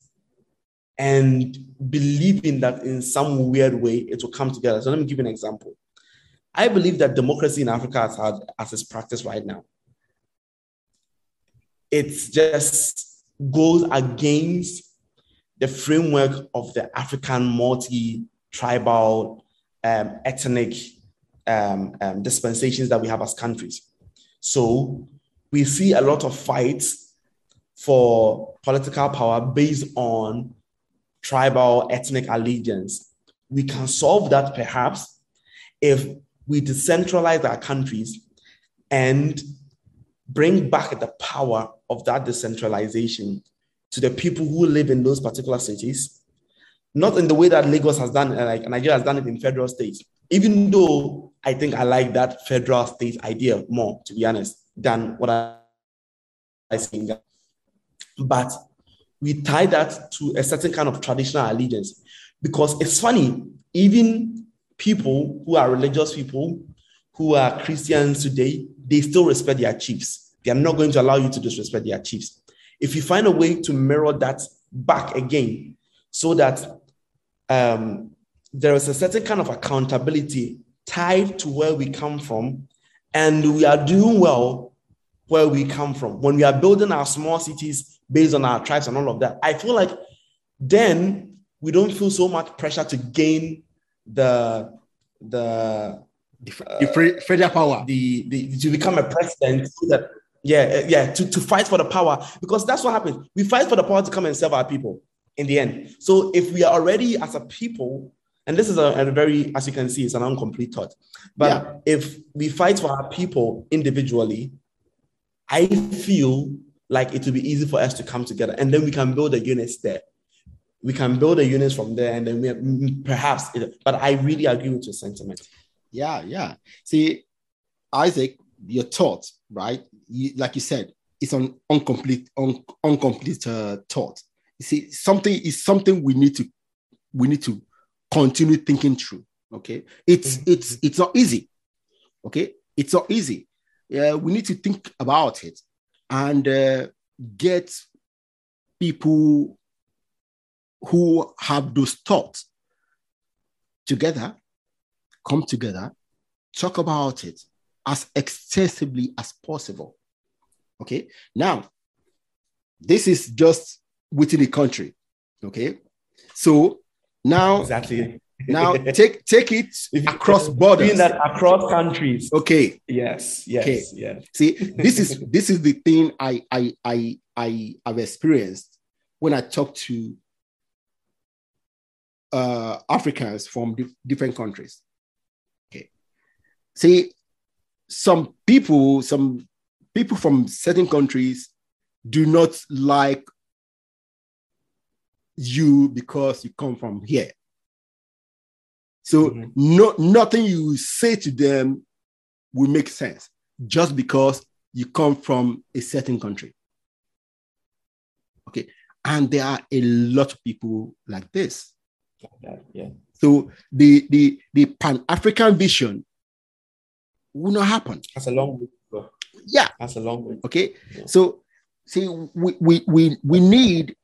and believing that in some weird way it will come together. So let me give you an example. I believe that democracy in Africa has had as its practice right now. it's just goes against the framework of the African multi-tribal, um, ethnic um, um, dispensations that we have as countries. So we see a lot of fights for political power based on tribal ethnic allegiance. We can solve that perhaps if we decentralize our countries and bring back the power of that decentralization to the people who live in those particular cities, not in the way that Lagos has done, uh, like Nigeria has done it in federal states. Even though I think I like that federal state idea more, to be honest, than what I, I see. But we tie that to a certain kind of traditional allegiance because it's funny, even people who are religious people, who are Christians today, they still respect their chiefs. They are not going to allow you to disrespect their chiefs. If you find a way to mirror that back again, so that um, there is a certain kind of accountability tied to where we come from, and we are doing well where we come from. When we are building our small cities based on our tribes and all of that, I feel like then we don't feel so much pressure to gain the the the federal power, the, the to become a president, so that yeah, eh, yeah, to, to fight for the power because that's what happens. We fight for the power to come and serve our people in the end. So if we are already as a people, and this is a, a very, as you can see, it's an incomplete thought. But yeah. if we fight for our people individually, I feel like it will be easy for us to come together and then we can build a unit there. We can build a unit from there and then we perhaps, but I really agree with your sentiment. Yeah, yeah. See, Isaac, your thought, right? You, like you said, it's an incomplete, un, incomplete uh, thought. You see, something is something we need to we need to continue thinking through. Okay, it's mm-hmm. it's it's not easy. Okay, it's not easy. Yeah, we need to think about it and uh, get people who have those thoughts together, come together, talk about it as extensively as possible. Okay, now this is just within the country. Okay, so now exactly now take take it across borders. That across countries. Okay. Yes. Yes. Okay. Yes. See, this is this is the thing I I I I have experienced when I talk to uh, Africans from di- different countries. Okay. See, some people, some people from certain countries do not like you because you come from here. So mm-hmm. no, nothing you say to them will make sense just because you come from a certain country. Okay. And there are a lot of people like this. Yeah. yeah. So the the the Pan-African vision will not happen. That's a long. Yeah. That's a long way. Okay. Yeah. So see, we, we we we need,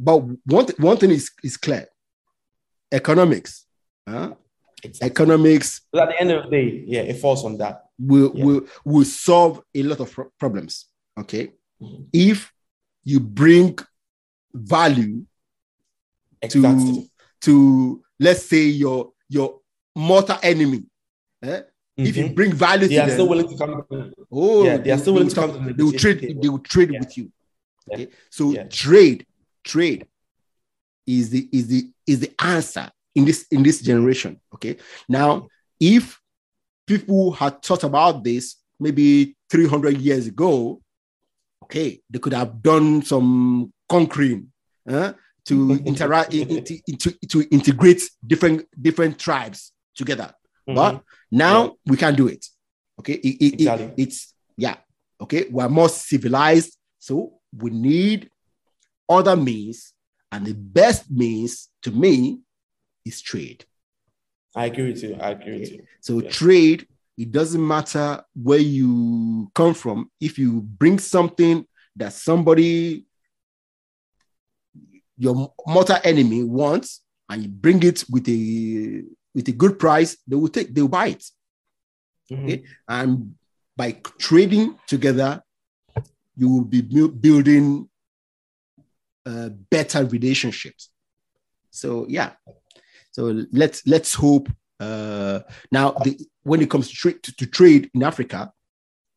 but one one thing is is clear. Economics Huh? Exactly. Economics. But at the end of the day, yeah, it falls on that. Will yeah. will will solve a lot of problems. Okay, mm-hmm. if you bring value exactly. to to let's say your your mortal enemy. Eh? Mm-hmm. If you mm-hmm. bring value they to are them, still willing to come. Oh, yeah, they are still willing to come. To they will trade. They will trade yeah. with you. Okay, so trade, trade is the is the is the answer in this in this generation. Okay. Now, if people had thought about this maybe 300 years ago, okay, they could have done some conquering uh, to interact into, into, to integrate different different tribes together. Mm-hmm. But now yeah. we can do it. Okay, it, it, exactly. it, it's yeah. Okay, we're more civilized, so we need other means, and the best means to me is trade. I agree with you. I agree with you. So yeah. trade, it doesn't matter where you come from. If you bring something that somebody, your mortal enemy wants, and you bring it with a with a good price, they will take, they will buy it. Mm-hmm. Okay? And by trading together, you will be building uh, better relationships. So yeah, so let's let's hope. Uh, now, the, when it comes to, tra- to, to trade in Africa,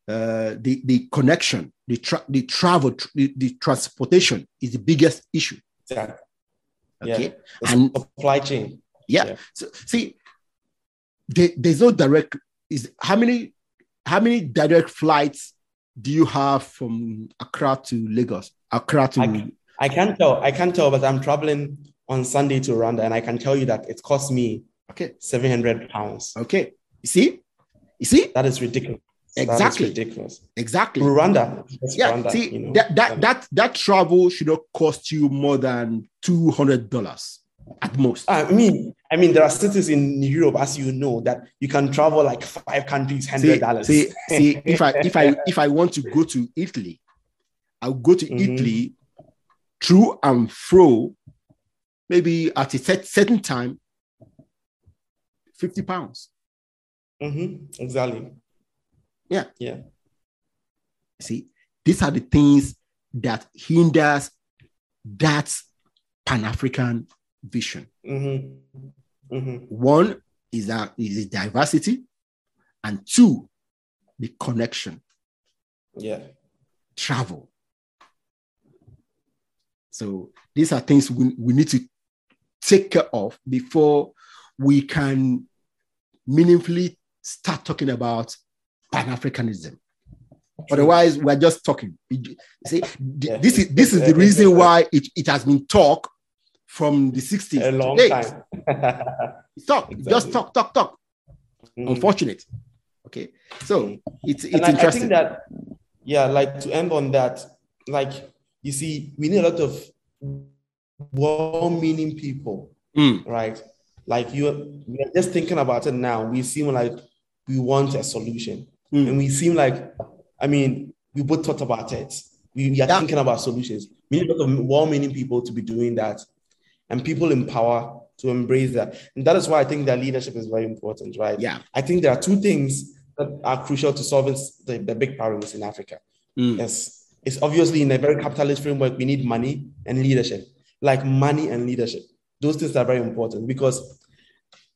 uh, the the connection, the tra- the travel, the, the, transportation is the biggest issue. Yeah. Okay, yeah. and supply chain. Yeah. yeah. So see, there, there's no direct. Is how many how many direct flights do you have from Accra to Lagos? Accra to. I, I can't tell. I can't tell, but I'm traveling on Sunday to Rwanda, and I can tell you that it cost me okay 700 pounds. Okay, you see, you see, that is ridiculous. Exactly, ridiculous. Exactly. Rwanda. Yeah. Rwanda, see, you know, that that that that travel should not cost you more than two hundred dollars at most. I mean, I mean, there are cities in Europe, as you know, that you can travel like five countries, hundred dollars. See, see, if I if I if I want to go to Italy, I'll go to mm-hmm. Italy through and fro maybe at a set, certain time, 50 pounds. Mm-hmm. Exactly. Yeah. Yeah. See, these are the things that hinders that Pan African vision. Mm-hmm. Mm-hmm. One is that is diversity, and two, the connection, Yeah. travel. So these are things we, we need to take care of before we can meaningfully start talking about Pan Africanism. Otherwise, we're just talking. You See, Yeah. this is this is the reason why it, it has been talk from the 60s. A long to date. time. Talk, Exactly. just talk, talk, talk. Mhm. Unfortunate. Okay, so it's it's and I, I think that, yeah, like to end on that, like you see, we need a lot of well-meaning people, Mm, right? Like you, we're just thinking about it now. We seem like we want a solution, mm. and we seem like, I mean, we both thought about it. We, we are Yeah. thinking about solutions. We need a lot of well-meaning people to be doing that, and people in power to embrace that. And that is why I think that leadership is very important, right? Yeah. I think there are two things that are crucial to solving the, the big problems in Africa. Mm. Yes, it's obviously in a very capitalist framework, we need money and leadership. Like money and leadership. Those things are very important because,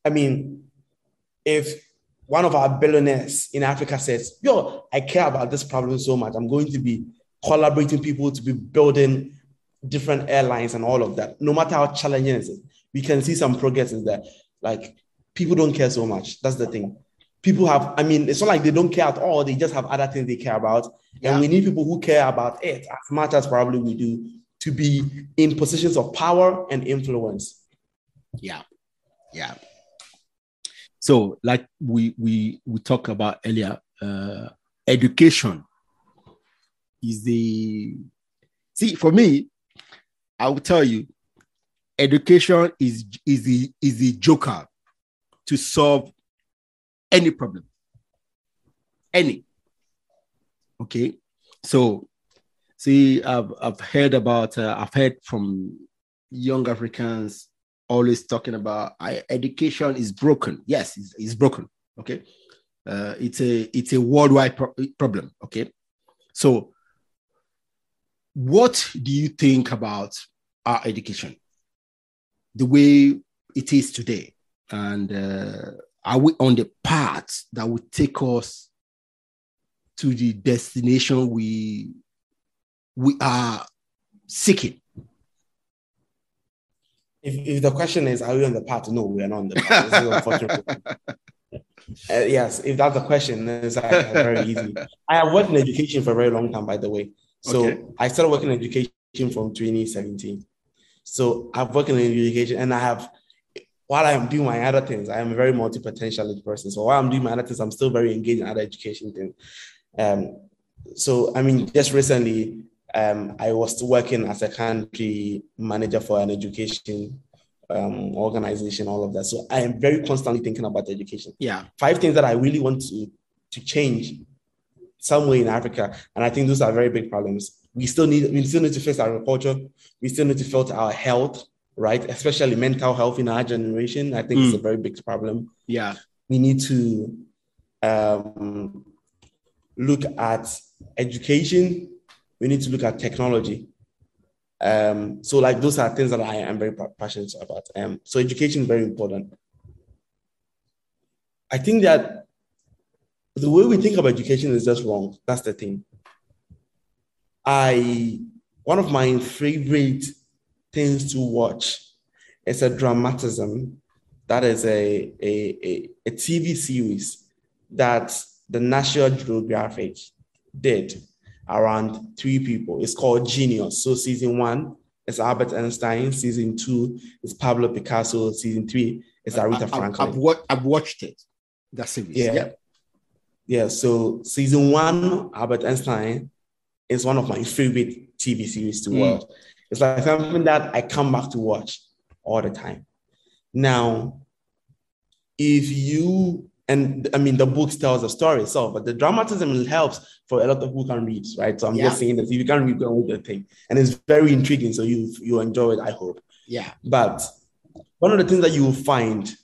I mean, if one of our billionaires in Africa says, Yo, I care about this problem so much, I'm going to be collaborating people to be building different airlines and all of that, no matter how challenging it is, we can see some progress in there. Like, people don't care so much. That's the thing. People have, I mean, it's not like they don't care at all, they just have other things they care about. Yeah. And we need people who care about it as much as probably we do to be in positions of power and influence. Yeah, yeah. So, like we we we talked about earlier, uh, education is the see for me. I will tell you, education is is the is the joker to solve any problem, any. Okay, so see, I've I've heard about uh, I've heard from young Africans always talking about education is broken. Yes, it's, it's broken. Okay, uh, it's a it's a worldwide pro- problem. Okay, so what do you think about our education, the way it is today, and uh, are we on the path that will take us to the destination we we are seeking? If, if the question is, are we on the path? No, we are not on the path. This is unfortunate. Uh, yes, if that's the question, then it's like, very easy. I have worked in education for a very long time, by the way. So Okay. I started working in education from 2017. So I've worked in education and I have, while I'm doing my other things, I am a very multi potential person. So while I'm doing my other things, I'm still very engaged in other education things. Um, so, I mean, just recently, um, I was working as a country manager for an education um, organization, all of that. So I am very constantly thinking about education. Yeah, Five things that I really want to, to change somewhere in Africa. And I think those are very big problems. We still need, we still need to fix agriculture. We still need to filter our health, right? Especially mental health in our generation. I think it's a very big problem yeah, we need to um, look at education. We need to look at technology. Um, so, like those are things that I am very passionate about. Um, so, education is very important. I think that the way we think of education is just wrong. That's the thing. I one of my favorite things to watch is a dramatism that is a, a, a, a TV series that the National Geographic did around three people. It's called Genius. So season one is Albert Einstein. Season two is Pablo Picasso. Season three is Aretha I- I've, Franklin. I've, I've watched it. That series. Yeah. yeah. Yeah, so season one, Albert Einstein, is one of my favorite TV series to Mm. watch. It's like something that I come back to watch all the time. Now, if you and I mean the book tells the story itself, but the dramatism helps for a lot of who can read, right? So I'm Yeah. just saying that if you can read, go and read the thing, and it's very intriguing. So you you enjoy it, I hope. Yeah. But one of the things that you will find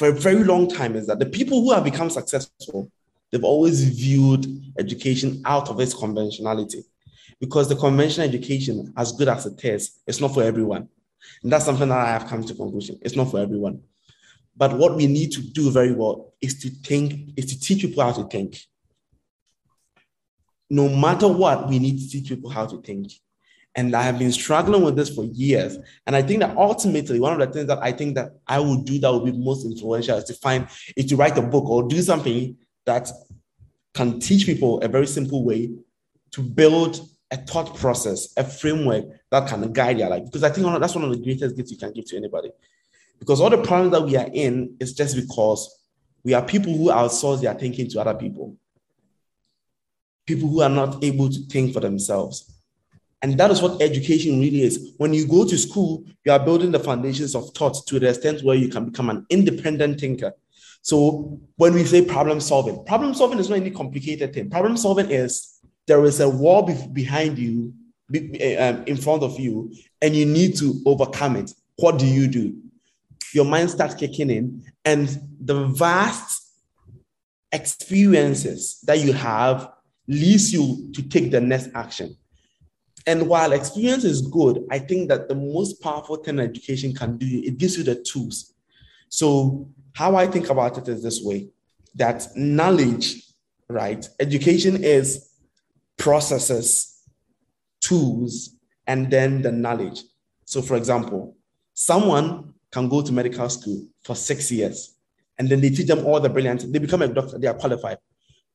for a very long time is that the people who have become successful, they've always viewed education out of its conventionality. Because the conventional education, as good as it is, it's not for everyone. And that's something that I have come to conclusion. It's not for everyone. But what we need to do very well is to think, is to teach people how to think. No matter what, we need to teach people how to think. And I have been struggling with this for years. And I think that ultimately, one of the things that I think that I would do that would be most influential is to find, is to write a book or do something that can teach people a very simple way to build a thought process, a framework that can guide your life. Because I think that's one of the greatest gifts you can give to anybody. Because all the problems that we are in is just because we are people who outsource their thinking to other people. People who are not able to think for themselves. And that is what education really is. When you go to school, you are building the foundations of thought to the extent where you can become an independent thinker. So when we say problem solving, problem solving is not any complicated thing. Problem solving is there is a wall be- behind you, be- um, in front of you, and you need to overcome it. What do you do? Your mind starts kicking in, and the vast experiences that you have leads you to take the next action. And while experience is good, I think that the most powerful thing education can do, it gives you the tools. So how I think about it is this way that knowledge, right? Education is processes, tools, and then the knowledge. So, for example, someone can go to medical school for six years and then they teach them all the brilliant, they become a doctor, they are qualified.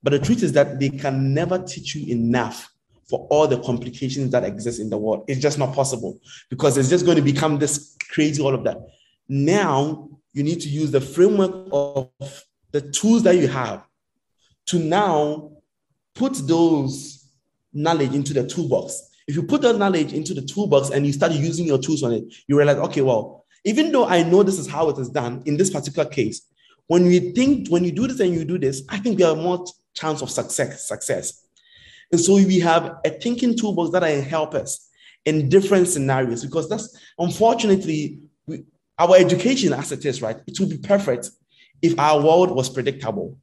But the truth is that they can never teach you enough for all the complications that exist in the world. It's just not possible because it's just going to become this crazy, all of that. Now, you need to use the framework of the tools that you have to now put those knowledge into the toolbox. If you put that knowledge into the toolbox and you start using your tools on it, you realize, okay, well, even though I know this is how it is done in this particular case, when we think, when you do this and you do this, I think we have more chance of success. Success. And so we have a thinking toolbox that can help us in different scenarios because that's unfortunately we, our education as it is, right? It would be perfect if our world was predictable.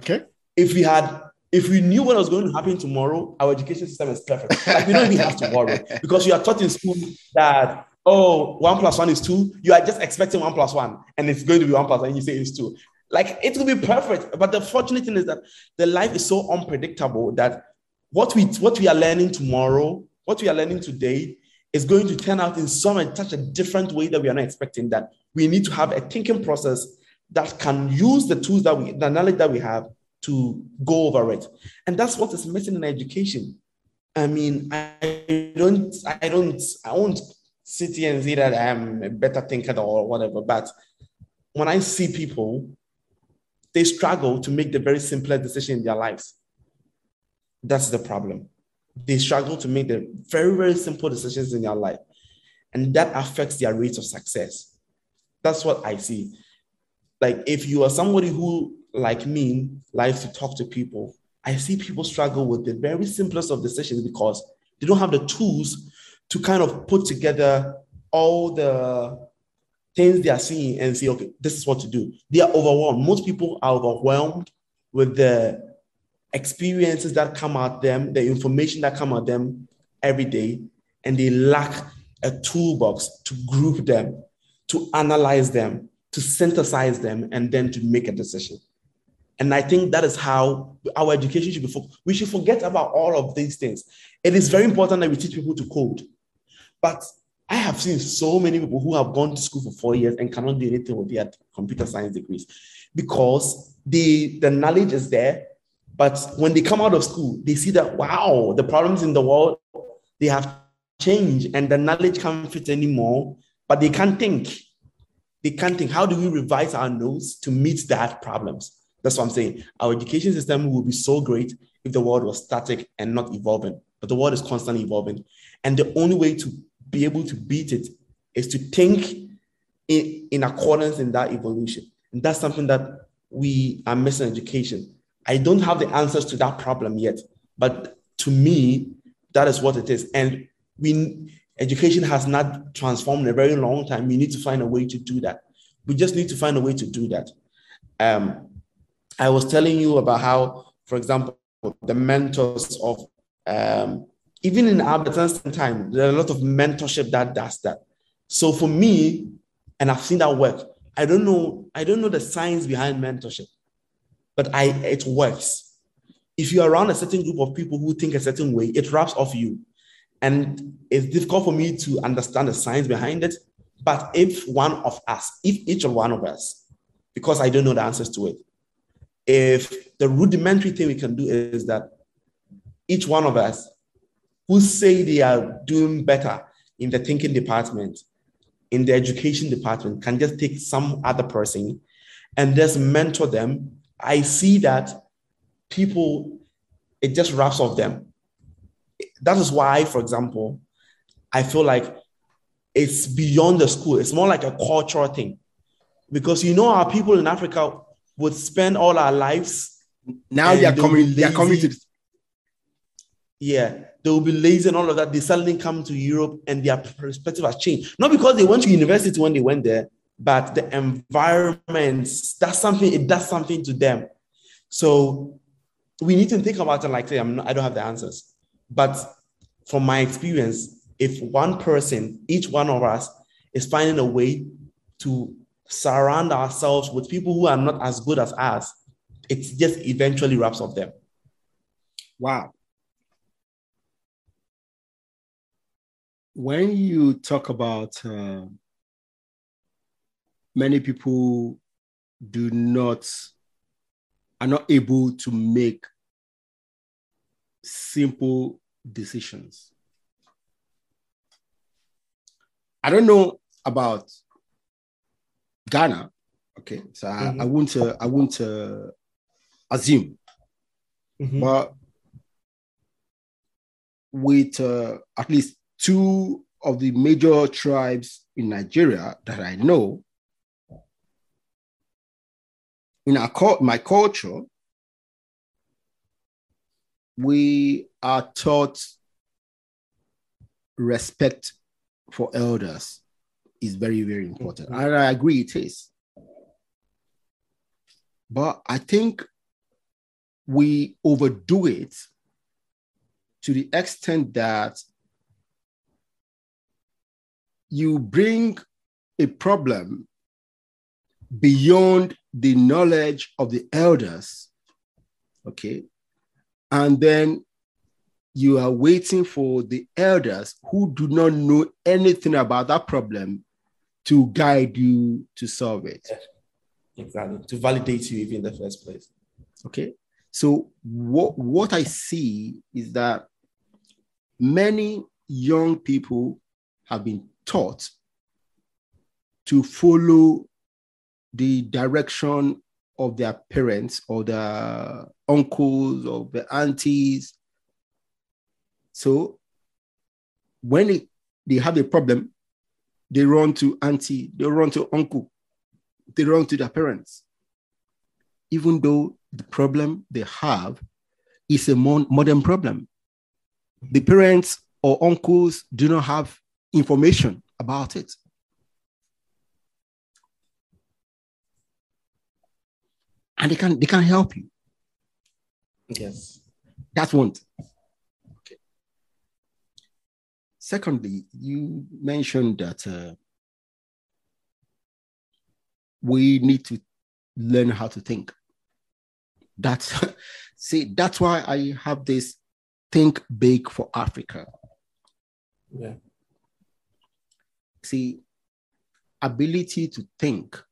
Okay. If we had, if we knew what was going to happen tomorrow, our education system is perfect. Like we don't even have to worry because you are taught in school that oh, one plus one is two. You are just expecting one plus one, and it's going to be one plus one. And you say it's two. Like it will be perfect. But the fortunate thing is that the life is so unpredictable that what we what we are learning tomorrow, what we are learning today, is going to turn out in some and such a different way that we are not expecting. That we need to have a thinking process that can use the tools that we, the knowledge that we have to go over it. And that's what is missing in education. I mean, I don't, I don't, I won't sit here and say that I'm a better thinker or whatever, but when I see people, they struggle to make the very simplest decision in their lives. That's the problem they struggle to make the very, very simple decisions in their life. And that affects their rates of success. That's what I see. Like, if you are somebody who, like me, likes to talk to people, I see people struggle with the very simplest of decisions because they don't have the tools to kind of put together all the things they are seeing and say, okay, this is what to do. They are overwhelmed. Most people are overwhelmed with the experiences that come at them, the information that come at them every day, and they lack a toolbox to group them, to analyze them, to synthesize them, and then to make a decision. And I think that is how our education should be. Focused. We should forget about all of these things. It is very important that we teach people to code. But I have seen so many people who have gone to school for four years and cannot do anything with their computer science degrees because the, the knowledge is there, but when they come out of school, they see that, wow, the problems in the world, they have changed and the knowledge can't fit anymore, but they can't think. They can't think, how do we revise our notes to meet that problems? That's what I'm saying. Our education system would be so great if the world was static and not evolving, but the world is constantly evolving. And the only way to be able to beat it is to think in, in accordance in that evolution. And that's something that we are missing education. I don't have the answers to that problem yet, but to me, that is what it is. And we education has not transformed in a very long time. We need to find a way to do that. We just need to find a way to do that. Um, I was telling you about how, for example, the mentors of um, even in Albert Einstein time, there are a lot of mentorship that does that. So for me, and I've seen that work. I don't know, I don't know the science behind mentorship, but I it works. If you're around a certain group of people who think a certain way, it wraps off you. And it's difficult for me to understand the science behind it. But if one of us, if each one of us, because I don't know the answers to it, if the rudimentary thing we can do is that each one of us who say they are doing better in the thinking department, in the education department, can just take some other person and just mentor them, I see that people, it just wraps off them. That is why, for example, I feel like it's beyond the school. It's more like a cultural thing. Because you know, our people in Africa would spend all our lives. Now they are coming, they are coming to yeah, they will be lazy and all of that. They suddenly come to Europe and their perspective has changed. Not because they went to university when they went there, but the environment, that's something, it does something to them. So we need to think about it like, I'm not, I don't have the answers. But from my experience, if one person, each one of us, is finding a way to surround ourselves with people who are not as good as us, it just eventually wraps up them. Wow. When you talk about uh, many people do not are not able to make simple decisions. I don't know about Ghana. Okay, so mm-hmm. I, I won't uh, I won't uh, assume, mm-hmm. but with uh, at least two of the major tribes in Nigeria that I know, in our my culture, we are taught respect for elders is very, very important. Mm-hmm. And I agree it is. But I think we overdo it to the extent that you bring a problem beyond the knowledge of the elders, okay? And then you are waiting for the elders who do not know anything about that problem to guide you to solve it. Exactly. To validate you even in the first place. Okay. So what what I see is that many young people have been taught to follow the direction of their parents or their uncles or the aunties. So when they have a problem, they run to auntie, they run to uncle, they run to their parents. Even though the problem they have is a modern problem. The parents or uncles do not have information about it. And they can they can help you. Yes. That's one. Okay. Secondly, you mentioned that uh, we need to learn how to think. That's see, that's why I have this think big for Africa. Yeah. See, ability to think,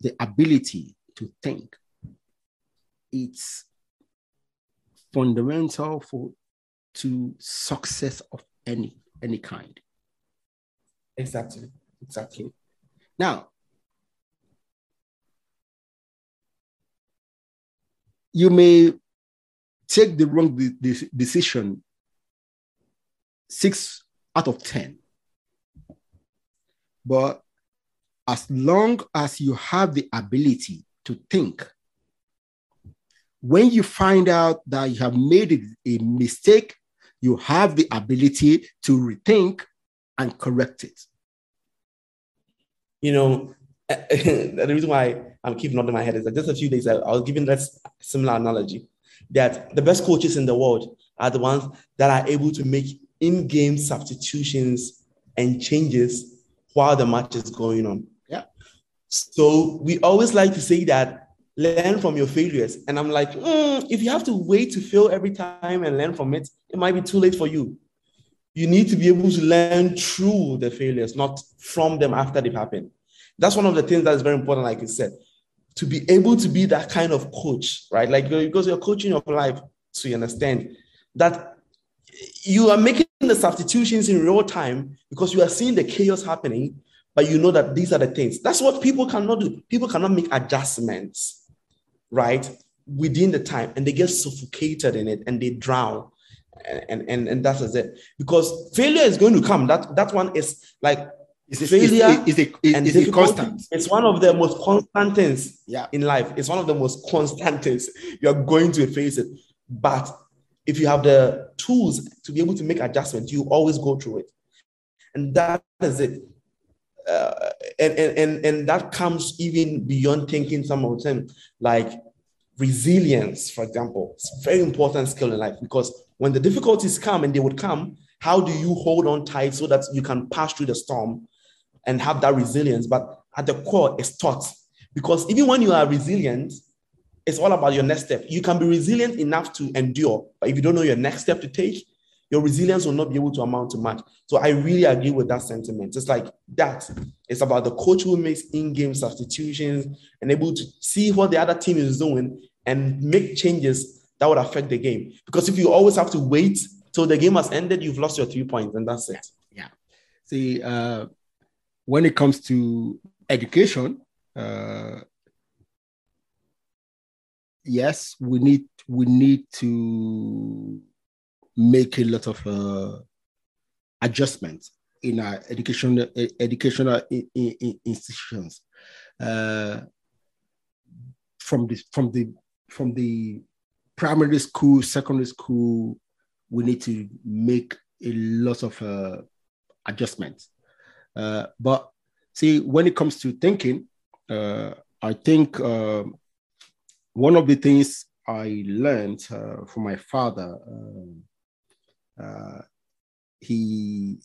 the ability to think, it's fundamental for to success of any any kind. Exactly. Exactly. Now, you may take the wrong de- decision six out of 10. But as long as you have the ability to think, when you find out that you have made a mistake, you have the ability to rethink and correct it. You know, the reason why I'm keeping nodding my head is that just a few days ago I was giving that similar analogy that the best coaches in the world are the ones that are able to make in-game substitutions and changes while the match is going on. Yeah. So we always like to say that learn from your failures. And I'm like, mm, if you have to wait to fail every time and learn from it, it might be too late for you. You need to be able to learn through the failures, not from them after they've happened. That's one of the things that is very important, like you said, to be able to be that kind of coach, right? Like because you're coaching your life, so you understand that you are making the substitutions in real time because you are seeing the chaos happening, but you know that these are the things. That's what people cannot do. People cannot make adjustments, right? Within the time, and they get suffocated in it and they drown. And, and, and that is it. Because failure is going to come. That that one is like Is failure is, is, is, and is, is a constant. It's one of the most constant things Yeah. in life. It's one of the most constant things. You're going to face it. But if you have the tools to be able to make adjustments, you always go through it. And that is it. Uh, and, and, and, that comes even beyond thinking some of them, like resilience, for example. It's a very important skill in life because when the difficulties come and they would come, how do you hold on tight so that you can pass through the storm and have that resilience? But at the core, it's taught. Because even when you are resilient, it's all about your next step. You can be resilient enough to endure, but if you don't know your next step to take, your resilience will not be able to amount to much. So I really agree with that sentiment. It's like that. It's about the coach who makes in-game substitutions and able to see what the other team is doing and make changes that would affect the game. Because if you always have to wait till the game has ended, you've lost your three points, and that's it. Yeah. See, uh, when it comes to education, uh, yes, we need we need to make a lot of uh, adjustments in our educational educational institutions. Uh, from the from the from the primary school, secondary school, we need to make a lot of uh, adjustments. Uh, but see, when it comes to thinking, uh, I think um, one of the things I learned uh, from my father, um, uh, he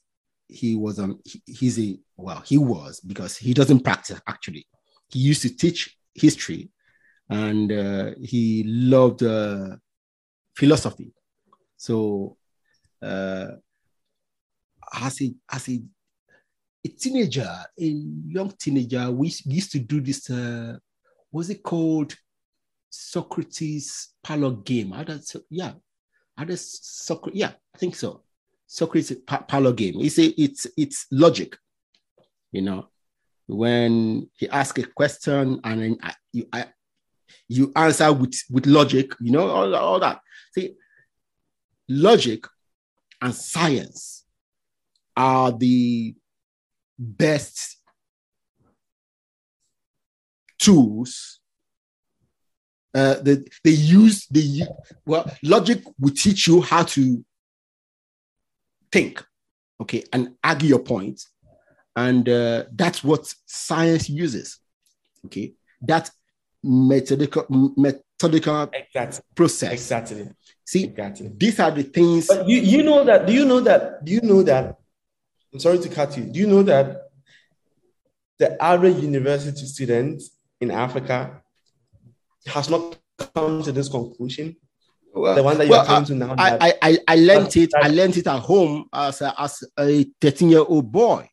he was on he- he's a well he was because he doesn't practice actually. He used to teach history, and uh, he loved uh, philosophy. So uh, as a as a a teenager, a young teenager, we used to do this. Uh, what's it called? Socrates parlor game. How does yeah? How does Socrates? Yeah, I think so. Socrates pa- parlor game. It's it's it's logic. You know, when he asks a question and then I, you I, you answer with with logic. You know all, all that. See, logic and science are the best tools uh, they, they use the well logic will teach you how to think okay and argue your point and uh, that's what science uses okay that methodical methodical Exactly. process Exactly. see Exactly. these are the things But you, you know that, do you know that, do you know that, I'm sorry to cut you, do you know that the average university student in Africa has not come to this conclusion? The one that you're well, coming to now? I, I, I, I learned it. I learned it at home as a, as a 13 year old boy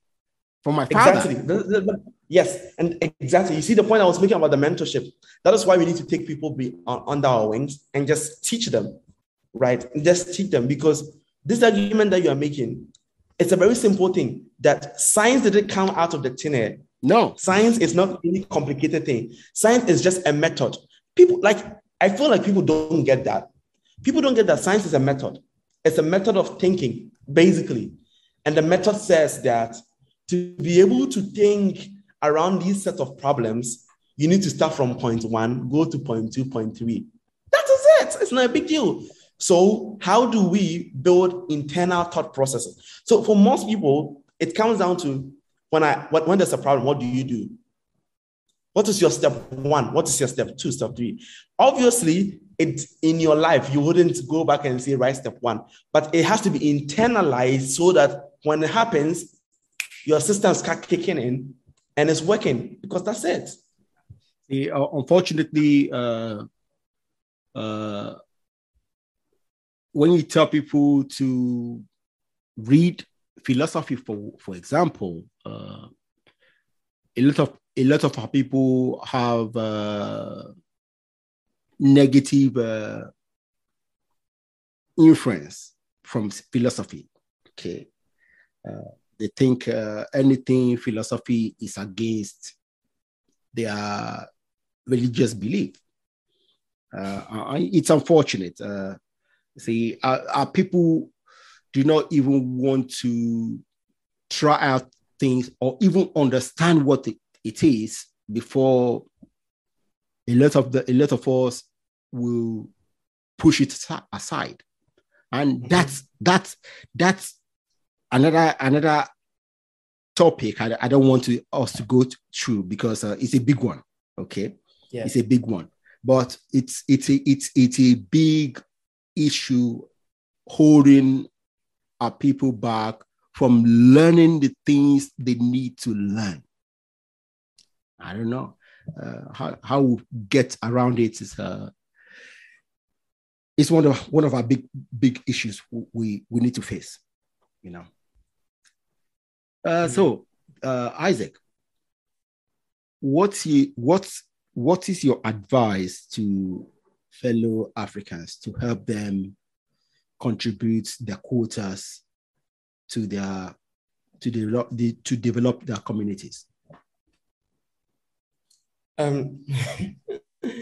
from my father. Exactly. Yes, and exactly. You see the point I was making about the mentorship. That is why we need to take people be on, under our wings and just teach them, right? And just teach them because this argument that you are making, it's a very simple thing that science didn't come out of the thin air. No, Science is not any complicated thing. Science is just a method. People like I feel like people don't get that. People don't get that science is a method. It's a method of thinking, basically. And the method says that to be able to think around these set of problems, you need to start from point one, go to point two, point three. That is it. It's not a big deal. So, how do we build internal thought processes? So, for most people, it comes down to when I when, when there's a problem, what do you do? What is your step one? What is your step two, step three? Obviously, it in your life, you wouldn't go back and say, right, step one. But it has to be internalized so that when it happens, your systems start kicking in and it's working because that's it. See, uh, unfortunately, uh, uh, when you tell people to read philosophy, for for example, uh, a lot of a lot of our people have uh, negative uh, influence from philosophy. Okay, uh, they think uh, anything philosophy is against their religious belief. Uh, it's unfortunate. Uh, see, our, our, people do not even want to try out things or even understand what it, it is before a lot of the a lot of us will push it aside and mm-hmm. that's that's that's another another topic I, I don't want to us to go through because uh, it's a big one okay yeah. it's a big one but it's it's a it's it's a big issue holding our people back from learning the things they need to learn i don't know. Uh, how how we get around it is uh it's one of one of our big big issues we we need to face you know. Uh, so uh, isaac what's you what's what is your advice to fellow africans to help them contribute their quotas to their to develop the, to develop their communities um,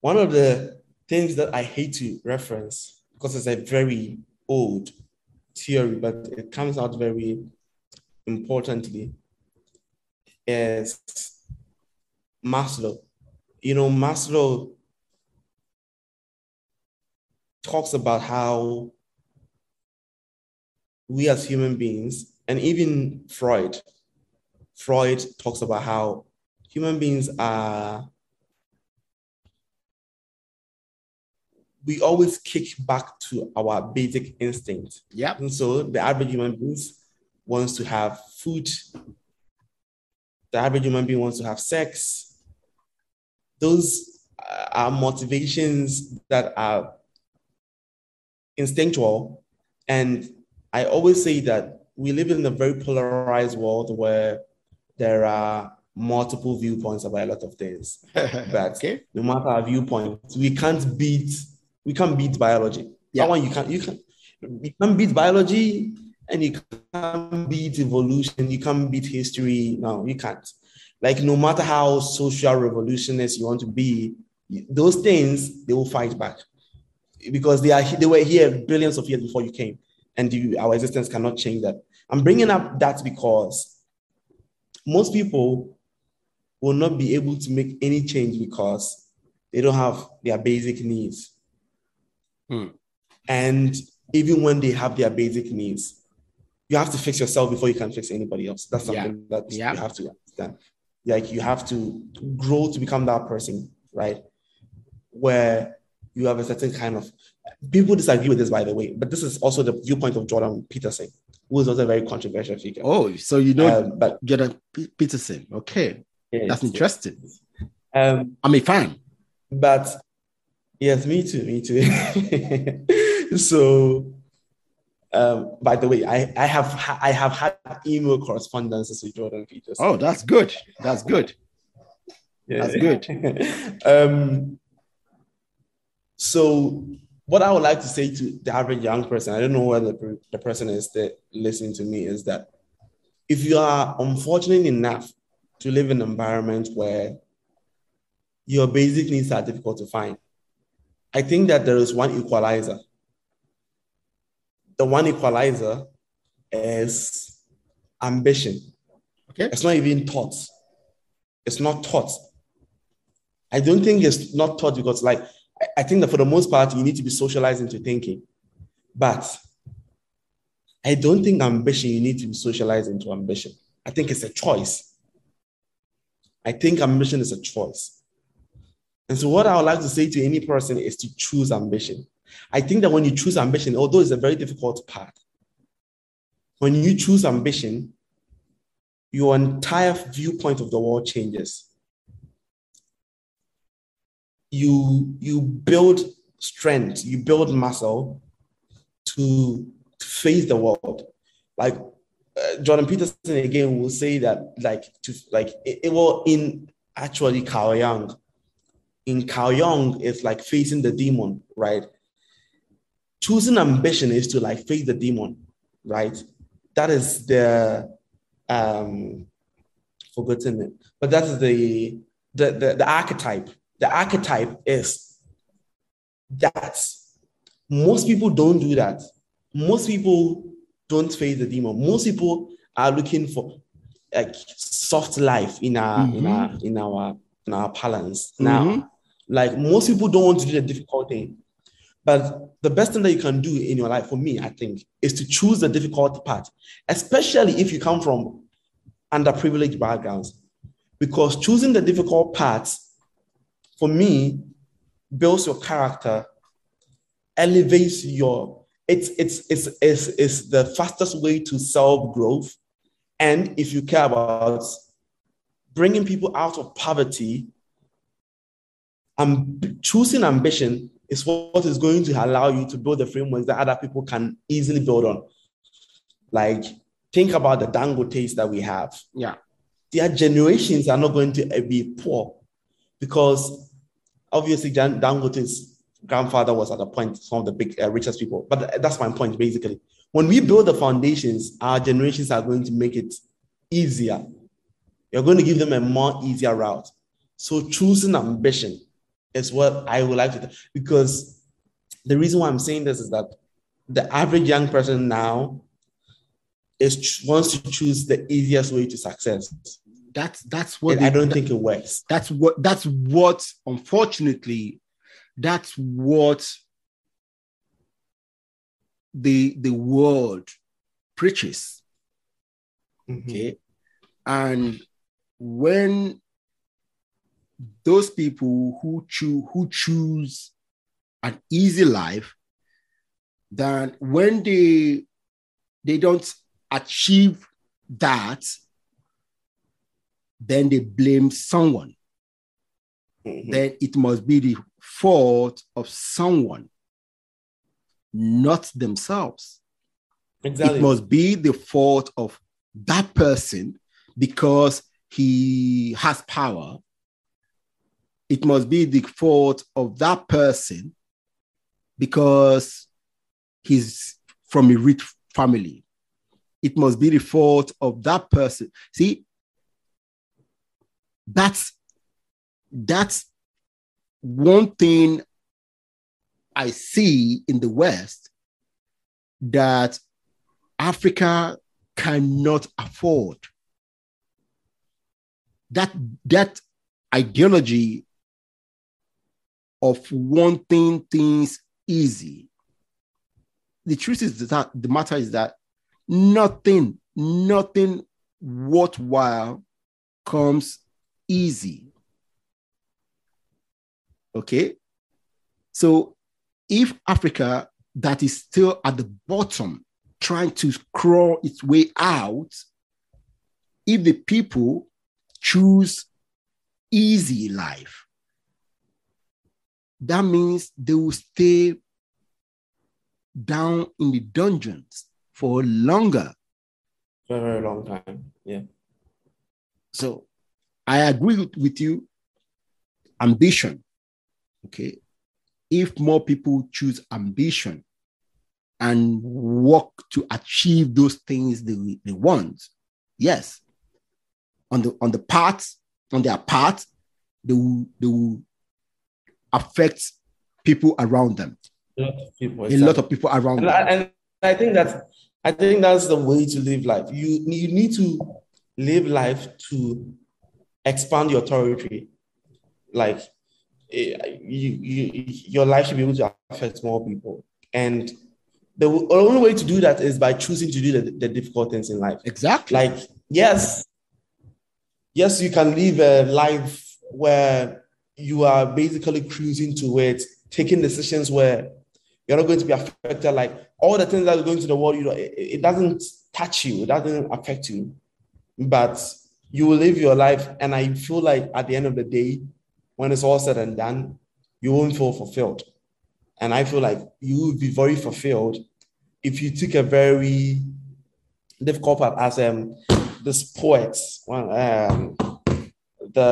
one of the things that I hate to reference because it's a very old theory, but it comes out very importantly is Maslow. You know, Maslow talks about how we as human beings, and even Freud, Freud talks about how human beings are we always kick back to our basic instinct. Yeah. And so the average human being wants to have food. The average human being wants to have sex. Those are motivations that are instinctual. And I always say that we live in a very polarized world where there are multiple viewpoints about a lot of things. but okay. no matter our viewpoints, we can't beat we can't beat biology. Yeah. That one you can't you can you can't beat biology and you can't beat evolution, you can't beat history. No, you can't. Like no matter how social revolutionist you want to be, those things they will fight back because they are they were here billions of years before you came, and you, our existence cannot change that. I'm bringing up that because most people will not be able to make any change because they don't have their basic needs. Hmm. And even when they have their basic needs, you have to fix yourself before you can fix anybody else. That's something yeah. that yeah. you have to understand. Like you have to grow to become that person, right? Where you have a certain kind of people disagree with this, by the way, but this is also the viewpoint of Jordan Peterson, who is also a very controversial figure. Oh, so you know um, but, Jordan P- Peterson. Okay. Yes, That's interesting. Um, I'm a fan. But Yes, me too, me too. so, um, by the way, I, I have I have had email correspondences with Jordan Peters. Oh, that's good. That's good. Yeah. That's good. um, so, what I would like to say to the average young person, I don't know whether the, the person is that listening to me, is that if you are unfortunate enough to live in an environment where your basic needs are difficult to find, I think that there is one equalizer. The one equalizer is ambition. Okay. It's not even taught. It's not taught. I don't think it's not taught because, like, I think that for the most part, you need to be socialized into thinking. But I don't think ambition, you need to be socialized into ambition. I think it's a choice. I think ambition is a choice. And so, what I would like to say to any person is to choose ambition. I think that when you choose ambition, although it's a very difficult path, when you choose ambition, your entire viewpoint of the world changes. You, you build strength, you build muscle to, to face the world. Like Jordan Peterson again will say that, like, to like it, it will in actually Carl Jung. In Carl Jung, it's like facing the demon, right? Choosing ambition is to like face the demon, right? That is the um forgotten it, but that is the the the, the archetype. The archetype is that most people don't do that. Most people don't face the demon. Most people are looking for like soft life in our mm-hmm. in our in our in our balance mm-hmm. now. Like most people don't want to do the difficult thing. But the best thing that you can do in your life, for me, I think, is to choose the difficult part, especially if you come from underprivileged backgrounds. Because choosing the difficult parts, for me, builds your character, elevates your, it's, it's, it's, it's, it's the fastest way to self growth. And if you care about bringing people out of poverty, um, choosing ambition is what is going to allow you to build the frameworks that other people can easily build on. Like, think about the Dango Dangotes that we have. Yeah. Their generations are not going to be poor because obviously Dangote's grandfather was at a point some of the big uh, richest people. But that's my point basically. When we build the foundations, our generations are going to make it easier. You're going to give them a more easier route. So choosing ambition is what I would like to do. Because the reason why I'm saying this is that the average young person now is wants to choose the easiest way to success. That's that's what I don't that, think it works. That's what that's what unfortunately that's what the the world preaches. Mm-hmm. Okay. And when those people who choose who choose an easy life, then when they they don't achieve that, then they blame someone. Mm-hmm. Then it must be the fault of someone, not themselves. Exactly. It must be the fault of that person because he has power it must be the fault of that person because he's from a rich family. It must be the fault of that person. See, that's that's one thing I see in the West that Africa cannot afford. That that ideology of wanting things easy. The truth is that the matter is that nothing, nothing worthwhile comes easy. Okay? So if Africa, that is still at the bottom, trying to crawl its way out, if the people choose easy life, that means they will stay down in the dungeons for longer. For a very long time. Yeah. So I agree with, with you. Ambition. Okay. If more people choose ambition and work to achieve those things they, they want, yes. On the on the part, on their part, they will, they will affects people around them. A lot of people, exactly. a lot of people around and them. I, and I think that's I think that's the way to live life. You you need to live life to expand your territory. Like you, you your life should be able to affect more people. And the only way to do that is by choosing to do the, the difficult things in life. Exactly. Like, yes, yes, you can live a life where you are basically cruising to it, taking decisions where you're not going to be affected. Like all the things that are going to the world, you know, it, it doesn't touch you, it doesn't affect you. But you will live your life. And I feel like at the end of the day, when it's all said and done, you won't feel fulfilled. And I feel like you will be very fulfilled if you took a very difficult part as um this poet, um, the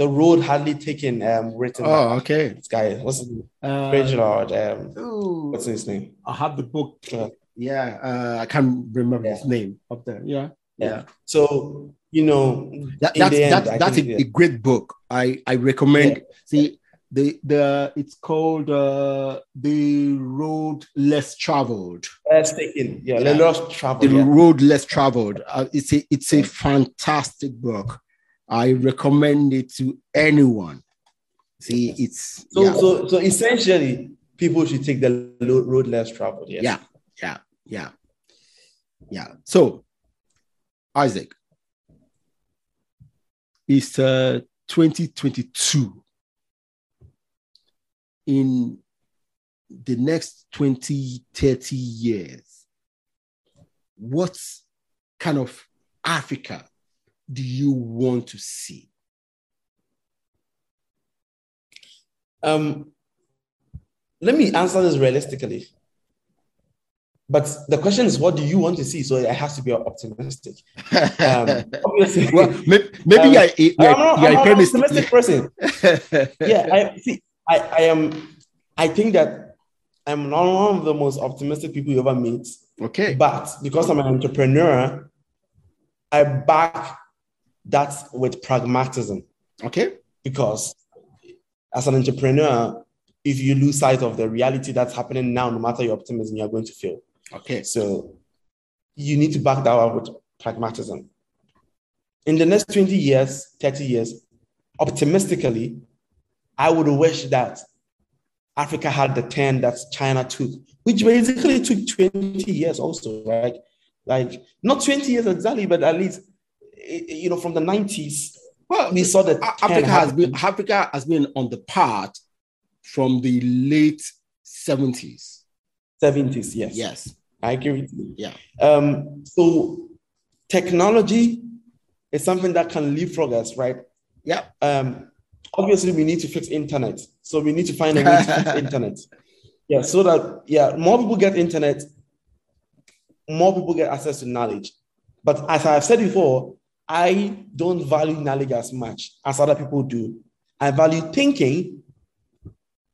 the road hardly taken um written. Oh, okay. This guy, what's his name? Uh, Reginald. Um, ooh, what's his name? I have the book. Uh, Yeah, uh, I can't remember his name up there. Yeah, yeah. So you know, That, that's end, that's, that's a, a yeah. great book. I I recommend. See the the it's called uh, the road less traveled. Less taken. Yeah, Yeah. the lost travel. The yeah. road less traveled. Uh, it's a it's a fantastic book. I recommend it to anyone. See, it's So, yeah, so, so essentially, people should take the road less traveled. Yes. yeah, yeah, yeah, yeah. So, Isaac, it's uh, 2022. In the next 20, 30 years, what kind of Africa do you want to see? Um, let me answer this realistically. But the question is, what do you want to see? So it has to be optimistic. Um, obviously, well, may- maybe Um, you're, a- I'm, not, I'm a an optimistic person. yeah, I see. I, I am. I think that I'm not one of the most optimistic people you ever meet. okay. But because I'm an entrepreneur, I back that with pragmatism. Okay. Because as an entrepreneur, if you lose sight of the reality that's happening now, no matter your optimism, you're going to fail. Okay. So you need to back that up with pragmatism. In the next 20 years, 30 years, optimistically, I would wish that Africa had the 10 that China took, which basically took 20 years also, right? Like not 20 years exactly, but at least eh, eh, you know, from the 90s, Well, we saw that Africa has been Africa has been on the path from the late 70s. 70s, yes. Yes. I agree with you. Yeah. Um, so technology is something that can leapfrog us, right? Yeah. Um, obviously, we need to fix internet. So we need to find a way to fix internet. Yeah, so that yeah, more people get internet, more people get access to knowledge. But as I've said before, I don't value knowledge as much as other people do. I value thinking,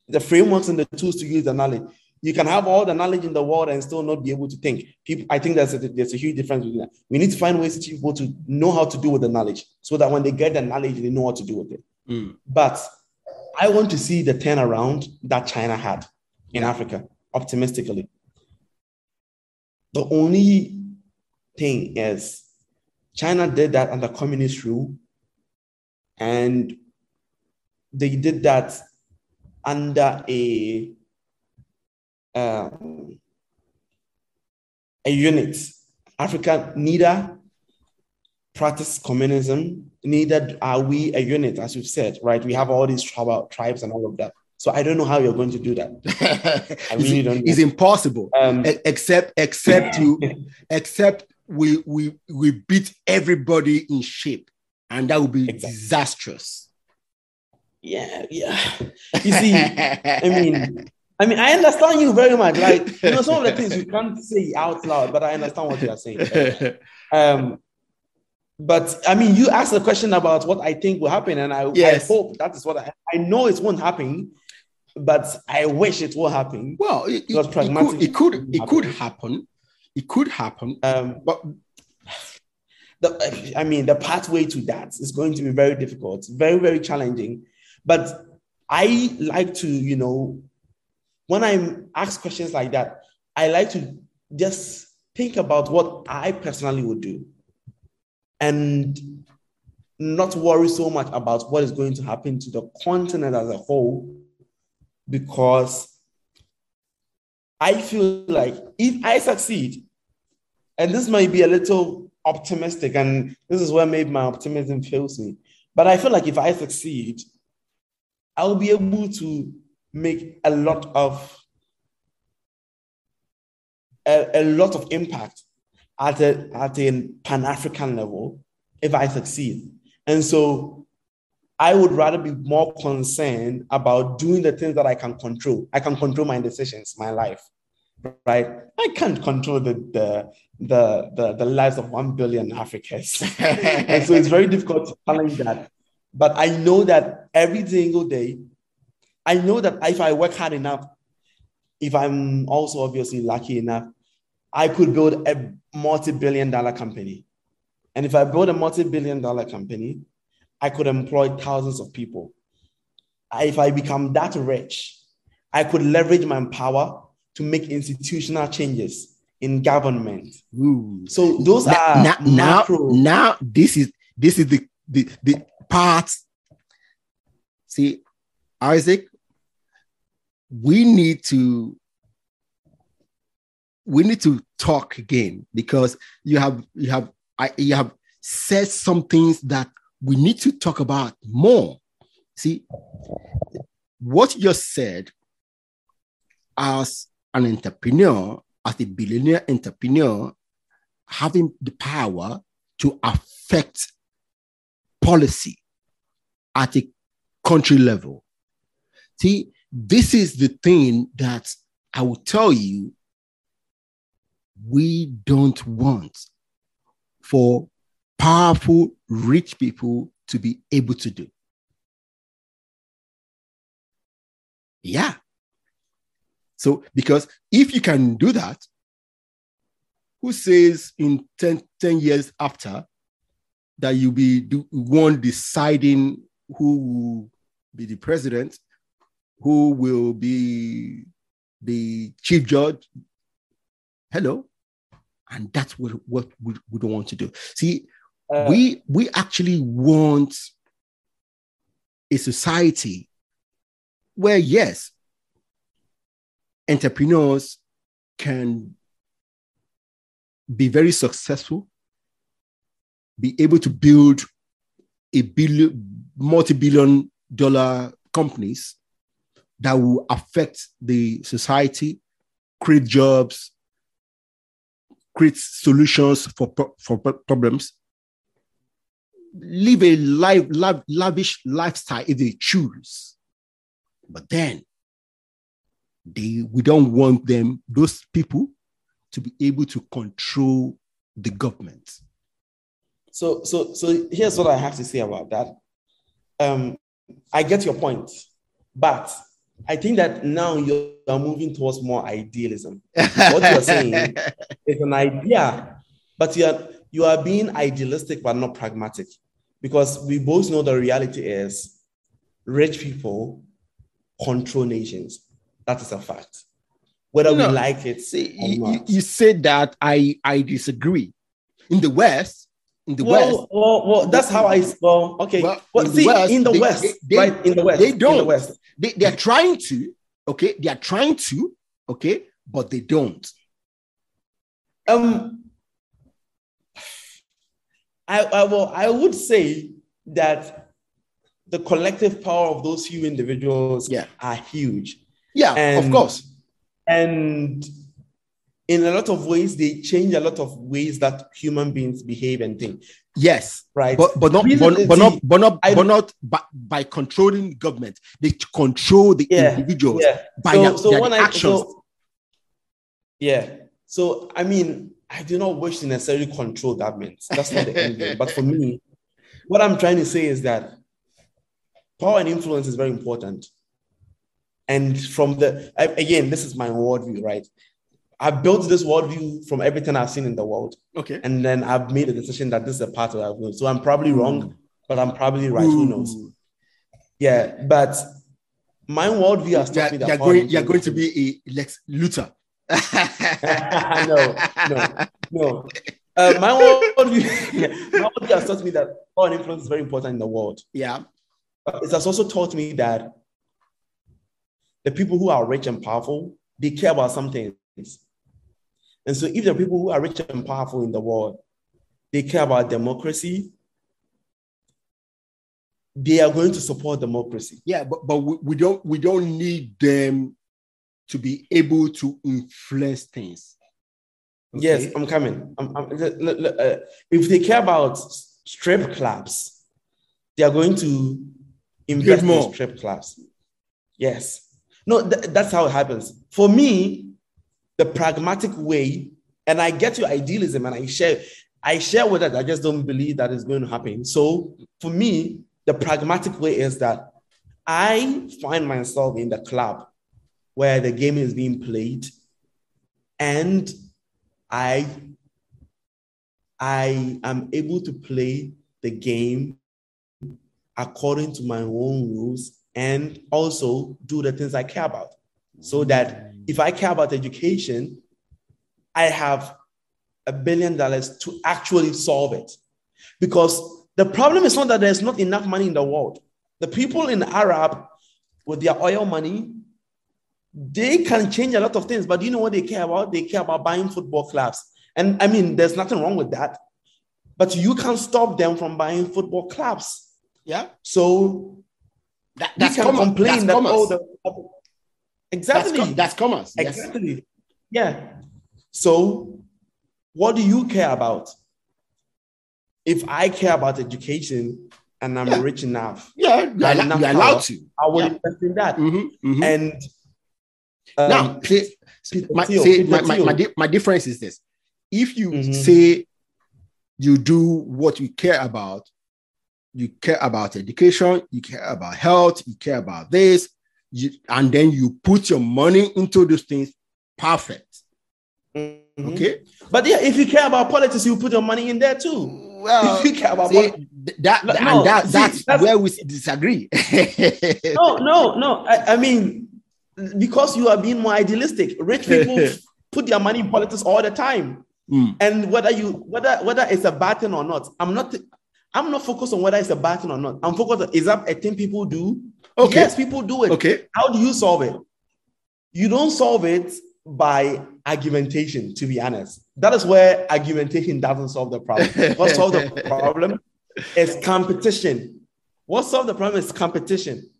the frameworks and the tools to use the knowledge. You can have all the knowledge in the world and still not be able to think. People, I think there's a, there's a huge difference between that. We need to find ways to people to know how to do with the knowledge so that when they get the knowledge, they know what to do with it. Mm. But I want to see the turnaround that China had in Africa, optimistically. The only thing is, China did that under communist rule, and they did that under a um, a unit. Africa neither practice communism, neither are we a unit, as you've said, right? We have all these tribal tribes and all of that. So I don't know how you're going to do that. I really it's, don't know. it's impossible. Um, except except you except we we we beat everybody in shape and that would be Exactly. disastrous yeah, yeah. You see, I mean, I mean, I understand you very much. Like, you know, some of the things you can't say out loud, but I understand what you are saying. Um, but I mean, you asked a question about what I think will happen, and I, Yes. I hope that is what I, I know it won't happen, but I wish it will happen. well it, it, it could it could it could happen. happen it could happen Um, but the, I mean, the pathway to that is going to be very difficult, very, very challenging. But I like to, you know, when I'm asked questions like that, I like to just think about what I personally would do and not worry so much about what is going to happen to the continent as a whole because I feel like if I succeed, and this might be a little optimistic, and this is where maybe my optimism fails me. But I feel like if I succeed, I'll be able to make a lot of a, a lot of impact at a at a pan-African level if I succeed. And so I would rather be more concerned about doing the things that I can control. I can control my decisions, my life, right? I can't control the the the the, the lives of one billion Africans, and so it's very difficult to challenge that. But I know that every single day, I know that if I work hard enough, if I'm also obviously lucky enough, I could build a multi-billion dollar company. And if I build a multi-billion dollar company, I could employ thousands of people. If I become that rich, I could leverage my power to make institutional changes in government. Ooh. So those now, are now, macro. now, now this is this is the the, the part. See, Isaac, we need to we need to talk again because you have you have I, you have said some things that we need to talk about more. See, what you just said as an entrepreneur, as a billionaire entrepreneur, having the power to affect policy at a country level. See, this is the thing that I will tell you we don't want for powerful, rich people to be able to do. Yeah. So, because if you can do that, who says in 10, 10 years after that you'll be the one deciding who will be the president, who will be the chief judge? Hello and that's what, what we, we don't want to do see uh, we we actually want a society where yes entrepreneurs can be very successful be able to build a billion multi-billion dollar companies that will affect the society create jobs create solutions for, for problems, live a life, lav, lavish lifestyle if they choose. But then they we don't want them, those people, to be able to control the government. So, so, so here's what I have to say about that. Um, I get your point, but I think that now you're moving towards more idealism. what you're saying is an idea, but you are you are being idealistic but not pragmatic, because we both know the reality is rich people control nations. That is a fact, whether no, we like it. See, you, you said that I I disagree. In the West, in the well, West. Well, well, that's how I. Well, okay. Well, well see, the West, in the they, West, they, right? In the West, they don't. The West. They, they are trying to. Okay, they are trying to. Okay, but they don't. Um, I, I will. I would say that the collective power of those few individuals yeah. are huge. Yeah, and, of course. And in a lot of ways, they change a lot of ways that human beings behave and think. Yes, right. But but not but, but not but not but not by, by controlling government. They control the yeah, individuals yeah. by so, their, so their, actions. So, yeah. So I mean, I do not wish to necessarily control governments. That's not the end game. But for me, what I'm trying to say is that power and influence is very important. And from the again, this is my worldview, right? I built this worldview from everything I've seen in the world. Okay. And then I've made a decision that this is a part of that. World. So I'm probably wrong, but I'm probably right. Ooh. Who knows? Yeah, but my worldview has taught me that you're going, you're going to be a Lex Luthor. no, no, no. Uh, my worldview, my worldview has taught me that power and influence is very important in the world. Yeah. But it has also taught me that the people who are rich and powerful, they care about something. And so, if the people who are rich and powerful in the world, they care about democracy, they are going to support democracy. Yeah, but but we, we don't we don't need them to be able to influence things. Okay? Yes, I'm coming. I'm, I'm, uh, if they care about strip clubs, they are going to invest in strip clubs. Yes. No, th- that's how it happens. For me, the pragmatic way, and I get your idealism and I share, I share with that. I just don't believe that is going to happen. So for me, the pragmatic way is that I find myself in the club where the game is being played and I I am able to play the game according to my own rules and also do the things I care about. So that if I care about education, I have a billion dollars to actually solve it. Because the problem is not that there's not enough money in the world. The people in Arab, with their oil money, they can change a lot of things. But you know what they care about? They care about buying football clubs. And I mean, there's nothing wrong with that. But you can't stop them from buying football clubs. Yeah. So that, that's can commerce. complain that's that oh, commerce. oh the exactly that's, that's commerce. Exactly. Yes. Yeah. So what do you care about? if I care about education and I'm yeah. rich enough, yeah, you're, enough you're allowed to. I will yeah. invest in that. Mm-hmm, mm-hmm. And um, now, see, my, see, my, my, my, my, difference is this: if you mm-hmm. say you do what you care about, you care about education, you care about health, you care about this, you, and then you put your money into those things, perfect. Mm-hmm. Okay. But yeah, if you care about politics, you put your money in there too well, see, that, that no, and that, see, that's, that's, where we disagree. no, no, no. I, I, mean, because you are being more idealistic. Rich people put their money in politics all the time, mm. and whether you whether whether it's a bad thing or not, I'm not. I'm not focused on whether it's a bad thing or not. I'm focused on is that a thing people do? Okay. Yes, people do it. Okay. How do you solve it? You don't solve it by argumentation, to be honest. That is where argumentation doesn't solve the problem. What solves the problem is competition. What solves the problem is competition.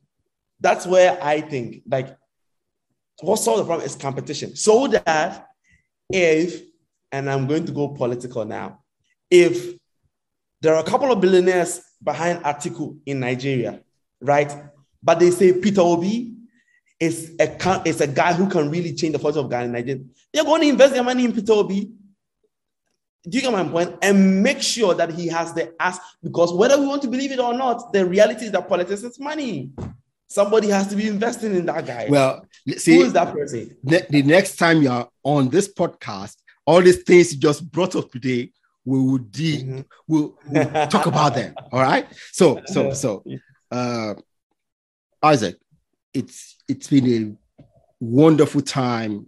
That's where I think, like, what solves the problem is competition. So that if, and I'm going to go political now, if there are a couple of billionaires behind Atiku in Nigeria, right? But they say Peter Obi is a, is a guy who can really change the culture of Ghana in Nigeria. They're going to invest their money in Peter Obi. Do you get my point? And make sure that he has the ass because whether we want to believe it or not, the reality is that politics is money. Somebody has to be investing in that guy. Well, see, who is that person? Ne- the next time you're on this podcast, all these things you just brought up today, we will de- mm-hmm. we'll, we'll talk about them. All right. So, so, so, uh, Isaac, it's it's been a wonderful time.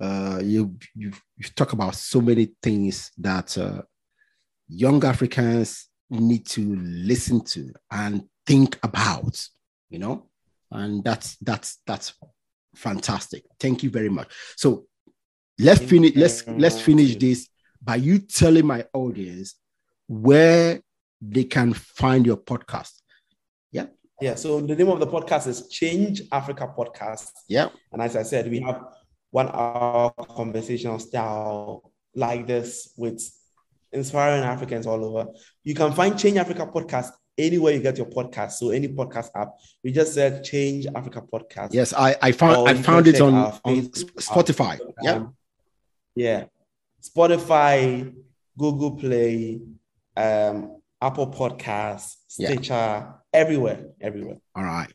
Uh, you you you talk about so many things that uh, young Africans need to listen to and think about. You know, and that's that's that's fantastic. Thank you very much. So let's finish. Let's let's finish this by you telling my audience where they can find your podcast. Yeah. So the name of the podcast is Change Africa Podcast. Yeah. And as I said, we have one hour conversational style like this with inspiring Africans all over. You can find Change Africa Podcast anywhere you get your podcast. So any podcast app, we just said Change Africa Podcast. Yes, I, I found I found it on, on Spotify. Yeah. Yeah. Spotify, Google Play, um, Apple Podcasts, Stitcher, yeah. everywhere, everywhere. All right,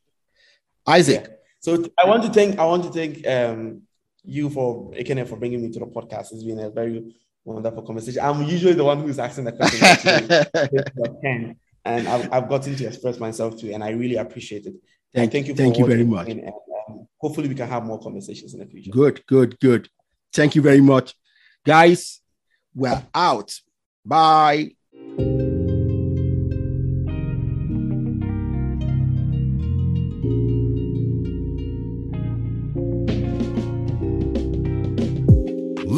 Isaac. Yeah. So I want to thank I want to thank um, you for Ekene for bringing me to the podcast. It's been a very wonderful conversation. I'm usually the one who's asking the question, and I've, I've gotten to express myself too, and I really appreciate it. Thank, thank you. Thank you very much. And, um, hopefully, we can have more conversations in the future. Good, good, good. Thank you very much, guys. We're out. Bye.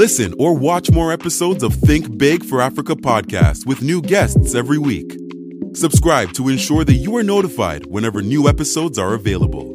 Listen or watch more episodes of Think Big for Africa podcast with new guests every week. Subscribe to ensure that you are notified whenever new episodes are available.